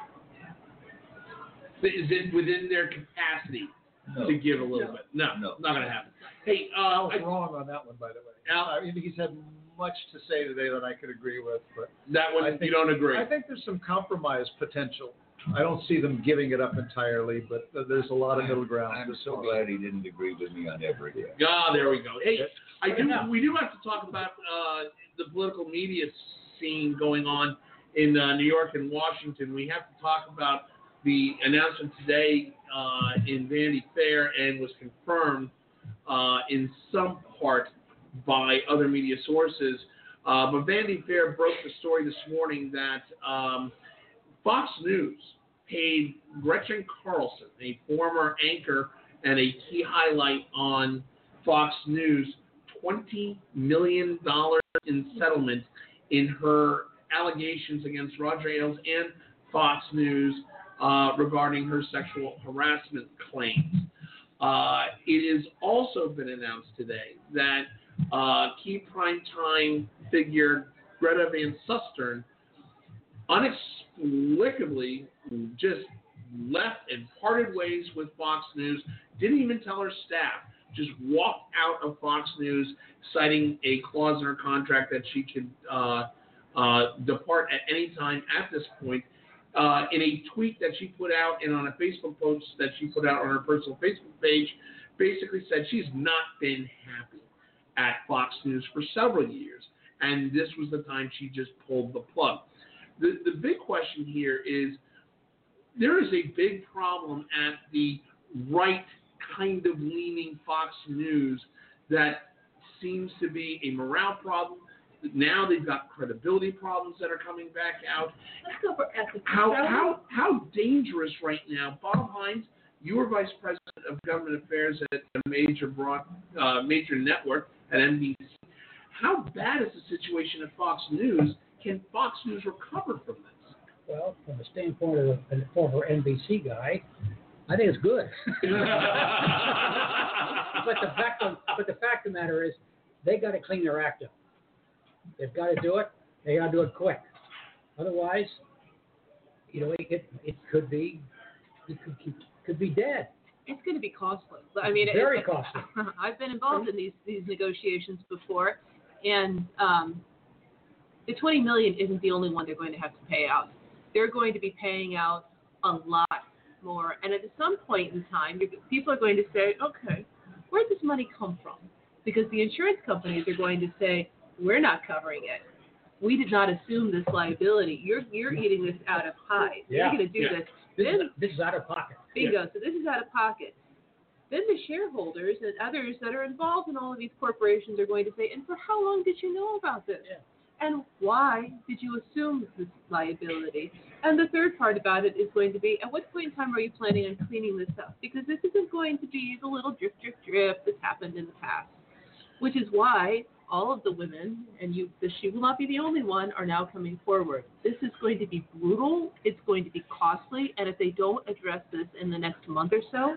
Is it within their capacity No. to give a little bit? No, No. not going to happen. Hey, uh, I was I- wrong on that one, by the way. Al- I mean, he's had much to say today that I could agree with, but that one I you think- don't agree. I think there's some compromise potential. I don't see them giving it up entirely, but uh, there's a lot of middle ground. I'm so glad he didn't agree with me on everything. Ah, there we go. Hey, I do. We do have to talk about uh, the political media scene going on in uh, New York and Washington. We have to talk about the announcement today uh, in Vanity Fair and was confirmed uh, in some part by other media sources. Uh, but Vanity Fair broke the story this morning that um, Fox News paid Gretchen Carlson, a former anchor and a key highlight on Fox News, $20 million in settlement in her allegations against Roger Ailes and Fox News uh, regarding her sexual harassment claims. Uh, it has also been announced today that uh, key primetime figure Greta Van Susteren inexplicably just left and parted ways with Fox News, didn't even tell her staff, just walked out of Fox News, citing a clause in her contract that she could uh, uh, depart at any time at this point. Uh, in a tweet that she put out and on a Facebook post that she put out on her personal Facebook page, basically said she's not been happy at Fox News for several years, and this was the time she just pulled the plug. The the big question here is there is a big problem at the right kind of leaning Fox News that seems to be a morale problem. Now they've got credibility problems that are coming back out. Let's go for ethics. How how how dangerous right now, Bob Hines? You were vice president of government affairs at a major broad uh, major network at NBC. How bad is the situation at Fox News? Can Fox News recover from this? Well, from the standpoint of a former NBC guy, I think it's good. but the fact of but the fact of the matter is, they got to clean their act up. They've got to do it. They got to do it quick. Otherwise, you know, it it, could be it could could, could be dead. It's going to be costly. I mean, Very it- costly. I've been involved in these these negotiations before, and um, the 20 million isn't the only one they're going to have to pay out. They're going to be paying out a lot more, and at some point in time, people are going to say, "Okay, where did this money come from?" Because the insurance companies are going to say, "We're not covering it. We did not assume this liability. You're you're eating this out of pie. Yeah. You're going to do Yeah. this." This is, Then this is out of pocket. Bingo. So this is out of pocket. Then the shareholders and others that are involved in all of these corporations are going to say, and for how long did you know about this? Yeah. And why did you assume this liability? And the third part about it is going to be, at what point in time are you planning on cleaning this up? Because this isn't going to be the little drip, drip, drip that's happened in the past. Which is why all of the women, and you, this, she will not be the only one, are now coming forward. This is going to be brutal. It's going to be costly, and if they don't address this in the next month or so,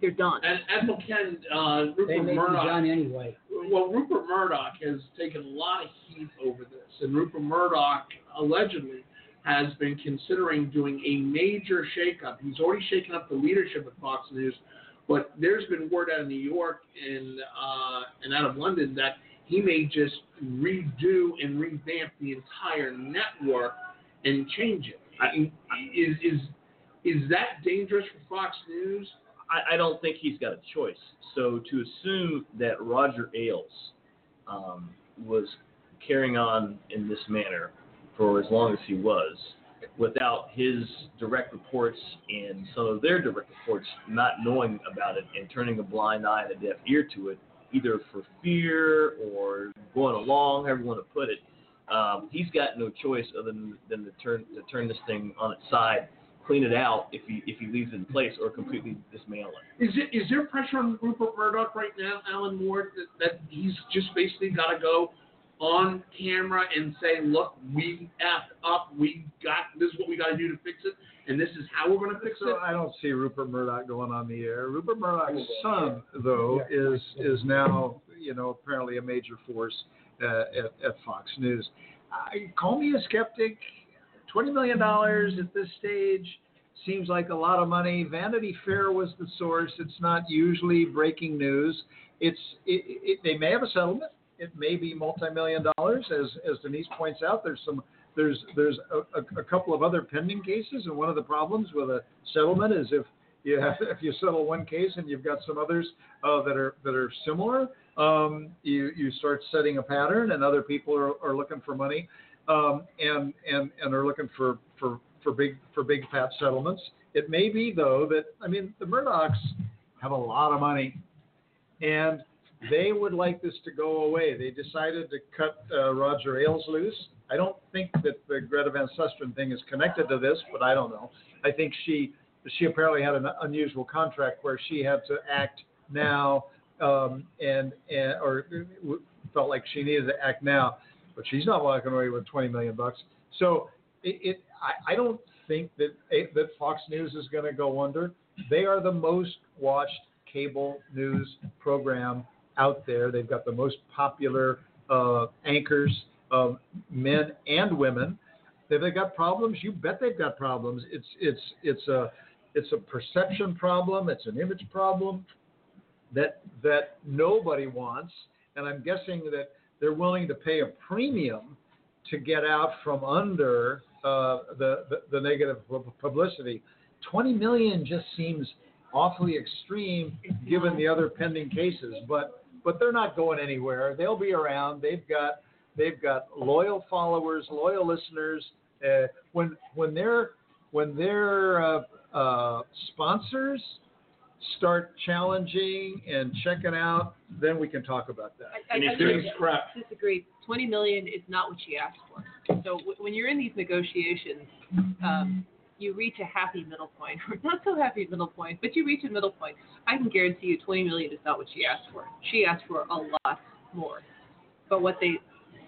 they're done. And Admiral Ken, uh, Rupert may be Murdoch. done anyway. Well, Rupert Murdoch has taken a lot of heat over this, and Rupert Murdoch allegedly has been considering doing a major shakeup. He's already shaken up the leadership at Fox News, but there's been word out of New York and uh, and out of London that he may just redo and revamp the entire network and change it. I is is is that dangerous for Fox News? I, I don't think he's got a choice. So to assume that Roger Ailes um, was carrying on in this manner for as long as he was, without his direct reports and some of their direct reports not knowing about it and turning a blind eye and a deaf ear to it, either for fear or going along, however you want to put it, um, he's got no choice other than, than to turn to turn this thing on its side, clean it out if he if he leaves it in place, or completely dismantle it. Is it is there pressure on Rupert Murdoch right now, Alan Ward, that, that he's just basically got to go on camera and say, look, we effed up, we got this is what we got to do to fix it, and this is how we're going to fix So it. I don't see Rupert Murdoch going on the air. Rupert Murdoch's son, though, is is now you know apparently a major force uh, at, at Fox News. I, call me a skeptic. Twenty million dollars at this stage seems like a lot of money. Vanity Fair was the source. It's not usually breaking news. It's it, it, they may have a settlement. It may be multi-million dollars, as as Denise points out. There's some there's there's a, a, a couple of other pending cases, and one of the problems with a settlement is if you have, if you settle one case and you've got some others uh, that are that are similar, um, you you start setting a pattern, and other people are, are looking for money, um, and and and are looking for for for big for big fat settlements. It may be though that I mean the Murdochs have a lot of money, and they would like this to go away. They decided to cut uh, Roger Ailes loose. I don't think that the Greta Van Susteren thing is connected to this, but I don't know. I think she she apparently had an unusual contract where she had to act now um, and and or felt like she needed to act now, but she's not walking away with 20 million bucks. So it, it I, I don't think that that Fox News is going to go under. They are the most watched cable news program out there. They've got the most popular uh, anchors, uh, men and women. Have they got problems? You bet they've got problems. It's it's it's a it's a perception problem. It's an image problem that that nobody wants, and I'm guessing that they're willing to pay a premium to get out from under uh, the, the, the negative publicity. 20 million just seems awfully extreme given the other pending cases, but but they're not going anywhere. They'll be around. They've got they've got loyal followers, loyal listeners. Uh, when when their when their uh, uh, sponsors start challenging and checking out, then we can talk about that. I, I, And I he's doing dis- crap. disagree. 20 million is not what she asked for. So w- when you're in these negotiations, um, you reach a happy middle point, or not so happy middle point, but you reach a middle point. I can guarantee you 20 million is not what she asked for. She asked for a lot more. But what they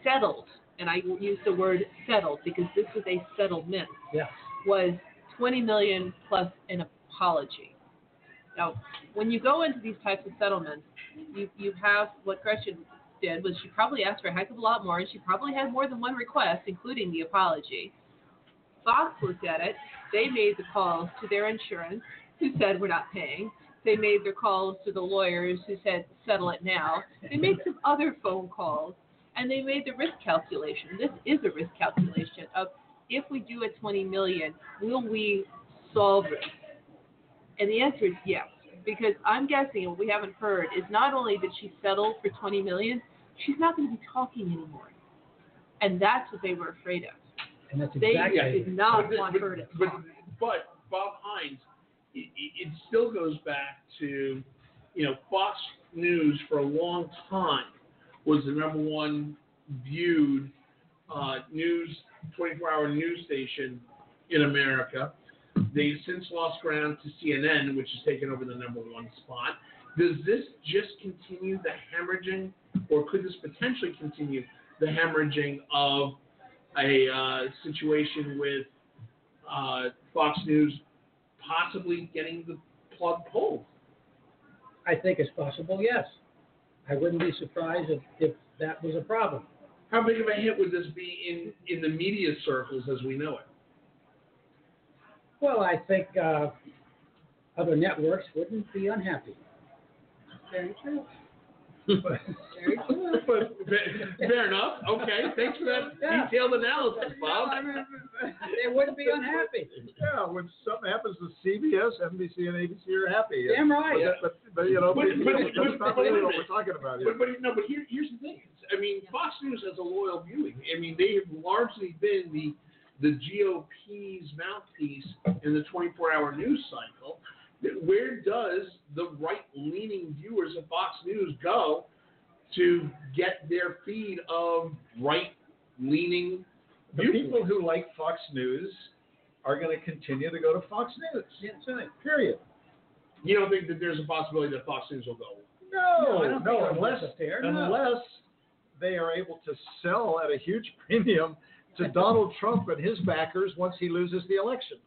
settled, and I use the word settled because this was a settlement, Yeah. was 20 million plus an apology. Now, when you go into these types of settlements, you you have what Gretchen did was she probably asked for a heck of a lot more, and she probably had more than one request, including the apology. Fox looked at it. They made the calls to their insurance, who said we're not paying. They made their calls to the lawyers, who said settle it now. They made some other phone calls, and they made the risk calculation. This is a risk calculation of if we do a 20 million, will we solve this? And the answer is yes, because I'm guessing, what we haven't heard, is not only did she settle for 20 million, she's not going to be talking anymore, and that's what they were afraid of. And that's They did not but, want but, her to but, talk. but Bob Hines, it, it it still goes back to, you know, Fox News for a long time was the number one viewed uh, news 24-hour news station in America. They've since lost ground to CNN, which has taken over the number one spot. Does this just continue the hemorrhaging, or could this potentially continue the hemorrhaging of a uh, situation with uh, Fox News possibly getting the plug pulled? I think it's possible, yes. I wouldn't be surprised if, if that was a problem. How big of a hit would this be in, in the media circles as we know it? Well, I think uh, other networks wouldn't be unhappy. Very true. But Very true. fa- fair enough. Okay, thanks for that Yeah. detailed analysis, Bob. They wouldn't be unhappy. Yeah, when something happens to CBS, NBC, and ABC are happy. Damn right. But, but, but, you know, But- but, but- that's but- not but- really what we're talking about here. But, but no, but here, here's the thing. I mean, Fox News has a loyal viewing. I mean, they have largely been the the GOP's mouthpiece in the 24-hour news cycle. Where does the right-leaning viewers of Fox News go to get their feed of right-leaning The viewpoints? people who like Fox News are going to continue to go to Fox News. That's. Period. You don't think that there's a possibility that Fox News will go? No, No, I don't no, think unless that's fair, no. unless they are able to sell at a huge premium to Donald Trump and his backers once he loses the election.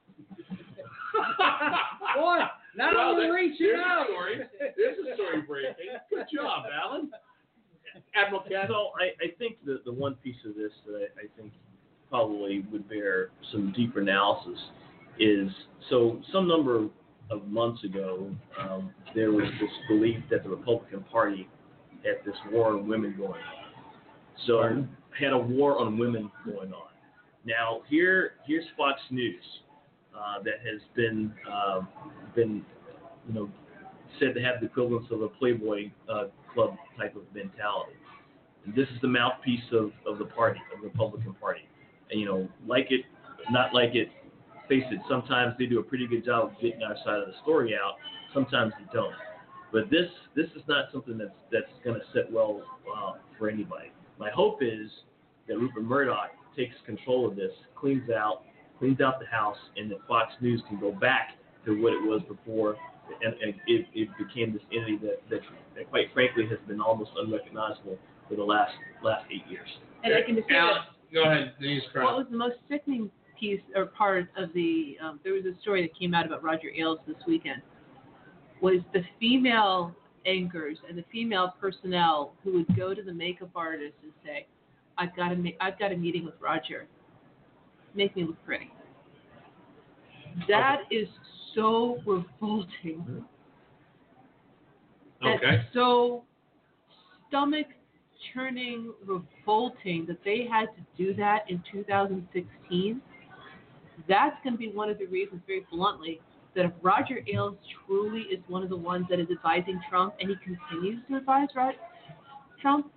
Boy, not Well, only there- reaching out. Story. There's a story breaking. Good job, Alan. Admiral Ken. So I, I think the, the one piece of this that I, I think probably would bear some deeper analysis is so some number of months ago um, there was this belief that the Republican Party had this war on women going on. So had a war on women going on. Now here here's Fox News uh, that has been uh, been you know said to have the equivalence of a Playboy uh, club type of mentality. And this is the mouthpiece of, of the party, of the Republican Party. And you know, like it, not like it. Face it. Sometimes they do a pretty good job of getting our side of the story out. Sometimes they don't. But this this is not something that's that's going to sit well uh, for anybody. My hope is that Rupert Murdoch takes control of this, cleans out cleans out the house, and that Fox News can go back to what it was before, and, and it, it became this entity that, that that quite frankly has been almost unrecognizable for the last last eight years. And I can just say Alan, that go ahead, Denise what was the most sickening piece or part of the um, there was a story that came out about Roger Ailes this weekend was the female anchors and the female personnel who would go to the makeup artist and say, "I've got a ma- I've got a meeting with Roger. Make me look pretty." That is so revolting. That's Okay. so stomach churning, revolting that they had to do that in 2016. That's going to be one of the reasons, very bluntly, that if Roger Ailes truly is one of the ones that is advising Trump and he continues to advise Trump,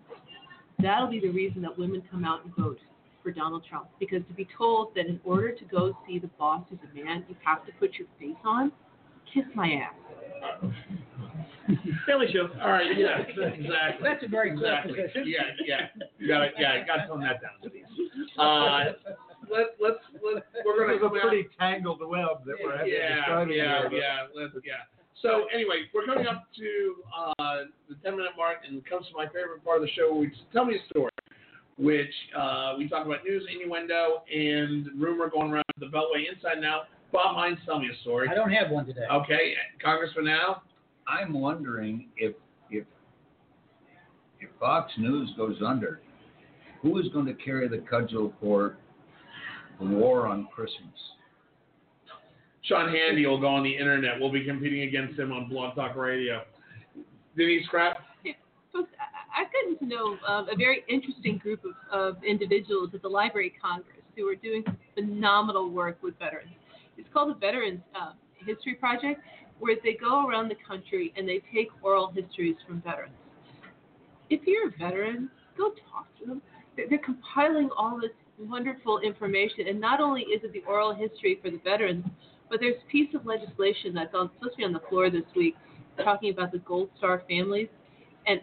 that'll be the reason that women come out and vote for Donald Trump. Because to be told that in order to go see the boss who's a man, you have to put your face on, kiss my ass. Family show. All right, yeah, exactly. That's a very clear exactly. position. Yeah, yeah. You gotta, yeah, gotta tone that down, Denise. Uh, let, let's, let, we're gonna This is a come out. pretty tangled web that we're having Yeah, describing yeah, here. yeah, let's, yeah. So anyway, we're coming up to uh, the 10 minute mark, and it comes to my favorite part of the show, which is tell me a story, which uh, we talk about news, innuendo, and rumor going around the Beltway inside now. Bob Hines, tell me a story. I don't have one today. Okay, Congressman Al. I'm wondering if if if Fox News goes under, who is going to carry the cudgel for the war on Christmas? Sean Hannity will go on the internet. We'll be competing against him on Blog Talk Radio. Denise Krepp. I've gotten to know um, a very interesting group of, of individuals at the Library Congress who are doing phenomenal work with veterans. It's called the Veterans uh, History Project, where they go around the country and they take oral histories from veterans. If you're a veteran, go talk to them. They're, they're compiling all this wonderful information, and not only is it the oral history for the veterans, but there's a piece of legislation that's on, supposed to be on the floor this week talking about the Gold Star families and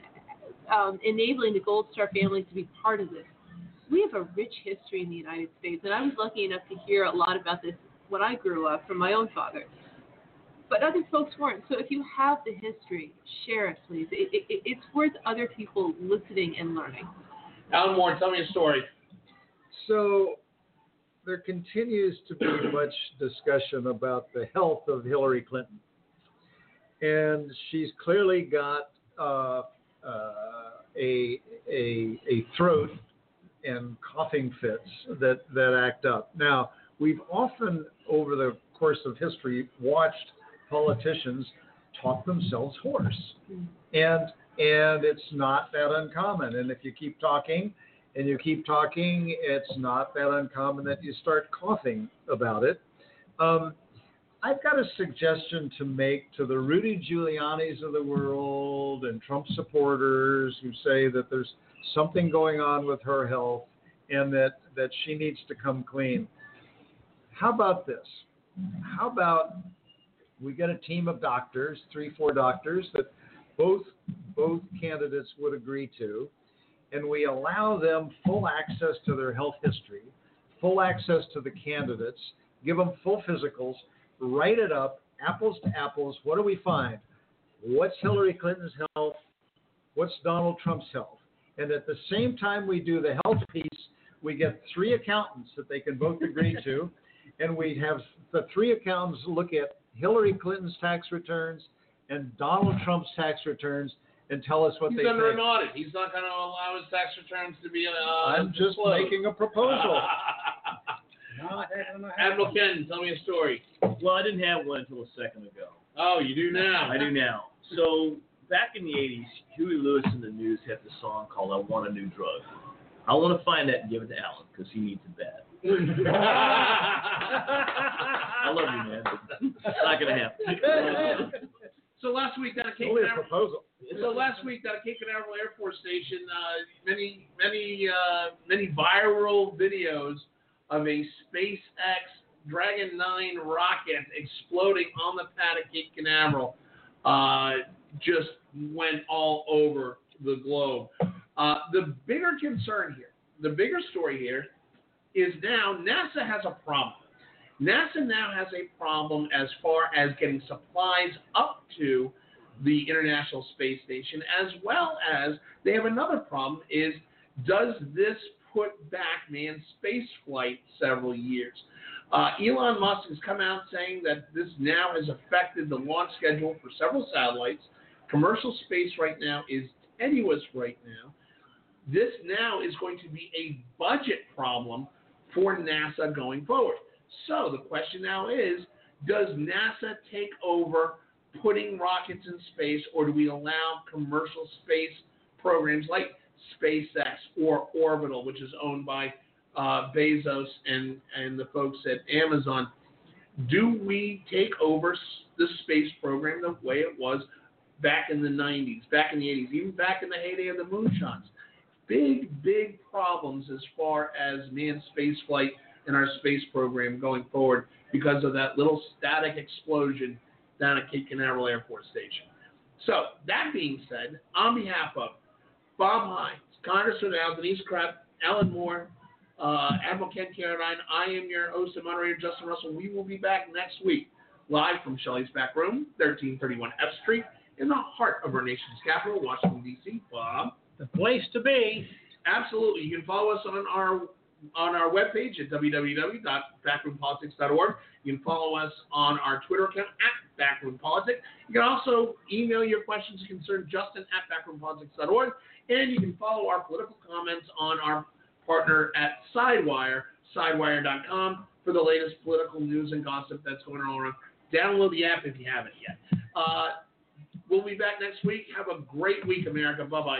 um, enabling the Gold Star families to be part of this. We have a rich history in the United States, and I was lucky enough to hear a lot about this when I grew up from my own father. But other folks weren't. So if you have the history, share it, please. It, it, it's worth other people listening and learning. Alan Moore, tell me a story. So there continues to be much discussion about the health of Hillary Clinton. And she's clearly got uh, uh, a, a, a throat and coughing fits that, that act up. Now, we've often, over the course of history, watched politicians talk themselves hoarse. And, and it's not that uncommon. And if you keep talking, and you keep talking, it's not that uncommon that you start coughing about it. Um, I've got a suggestion to make to the Rudy Giuliani's of the world and Trump supporters who say that there's something going on with her health and that, that she needs to come clean. How about this? How about we get a team of doctors, three, four doctors that both both candidates would agree to, and we allow them full access to their health history, full access to the candidates, give them full physicals, write it up, apples to apples. What do we find? What's Hillary Clinton's health? What's Donald Trump's health? And at the same time we do the health piece, we get three accountants that they can both agree to, and we have the three accountants look at Hillary Clinton's tax returns and Donald Trump's tax returns and tell us what He's they under think. an audit. He's not going to allow his tax returns to be. Uh, I'm just disclosed. making a proposal. Not Admiral Ken, tell me a story. Well, I didn't have one until a second ago. Oh, you do now. I do now. So back in the '80s, Huey Lewis and the News had this song called "I Want a New Drug." I want to find that and give it to Alan because he needs it bad. I love you, man. It's not gonna happen. so last week down at Cape Only a Canaveral, proposal. so last week down at Cape Canaveral Air Force Station, uh, many many uh, many viral videos of a SpaceX Dragon 9 rocket exploding on the pad at Cape Canaveral uh, just went all over the globe. Uh, the bigger concern here, the bigger story here, is now NASA has a problem. NASA now has a problem as far as getting supplies up to the International Space Station, as well as they have another problem is does this put back manned space flight several years? Uh, Elon Musk has come out saying that this now has affected the launch schedule for several satellites. Commercial space right now is tenuous right now. This now is going to be a budget problem for NASA going forward. So the question now is does NASA take over putting rockets in space, or do we allow commercial space programs like SpaceX or Orbital, which is owned by uh, Bezos and, and the folks at Amazon? Do we take over the space program the way it was back in the 90s, back in the 80s, even back in the heyday of the moonshots? Big, big problems as far as manned space flight in our space program going forward because of that little static explosion down at Cape Canaveral Air Force Station. So, that being said, on behalf of Bob Hines, Congressman Al, Denise Krepp, Alan Moore, uh, Admiral Ken Carradine, I am your host and moderator, Justin Russell. We will be back next week, live from Shelley's Back Room, 1331 F Street, in the heart of our nation's capital, Washington, D.C. Bob? The place to be. Absolutely. You can follow us on our on our webpage at www.backroompolitics.org. You can follow us on our Twitter account at backroompolitics. You can also email your questions and concerns Justin at backroompolitics.org. And you can follow our political comments on our partner at Sidewire, sidewire.com, for the latest political news and gossip that's going on around. Download the app if you haven't yet. Uh, we'll be back next week. Have a great week, America. Bye bye.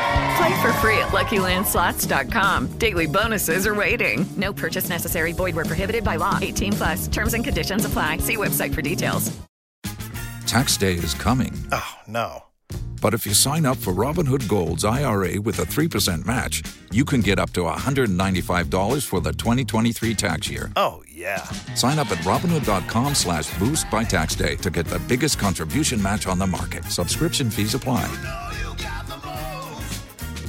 Play for free at LuckyLandSlots.com. Daily bonuses are waiting. No purchase necessary. Void were prohibited by law. 18 plus. Terms and conditions apply. See website for details. Tax day is coming. Oh, no. But if you sign up for Robinhood Gold's IRA with a 3% match, you can get up to $195 for the 2023 tax year. Oh, yeah. Sign up at Robinhood.com slash boost by tax day to get the biggest contribution match on the market. Subscription fees apply.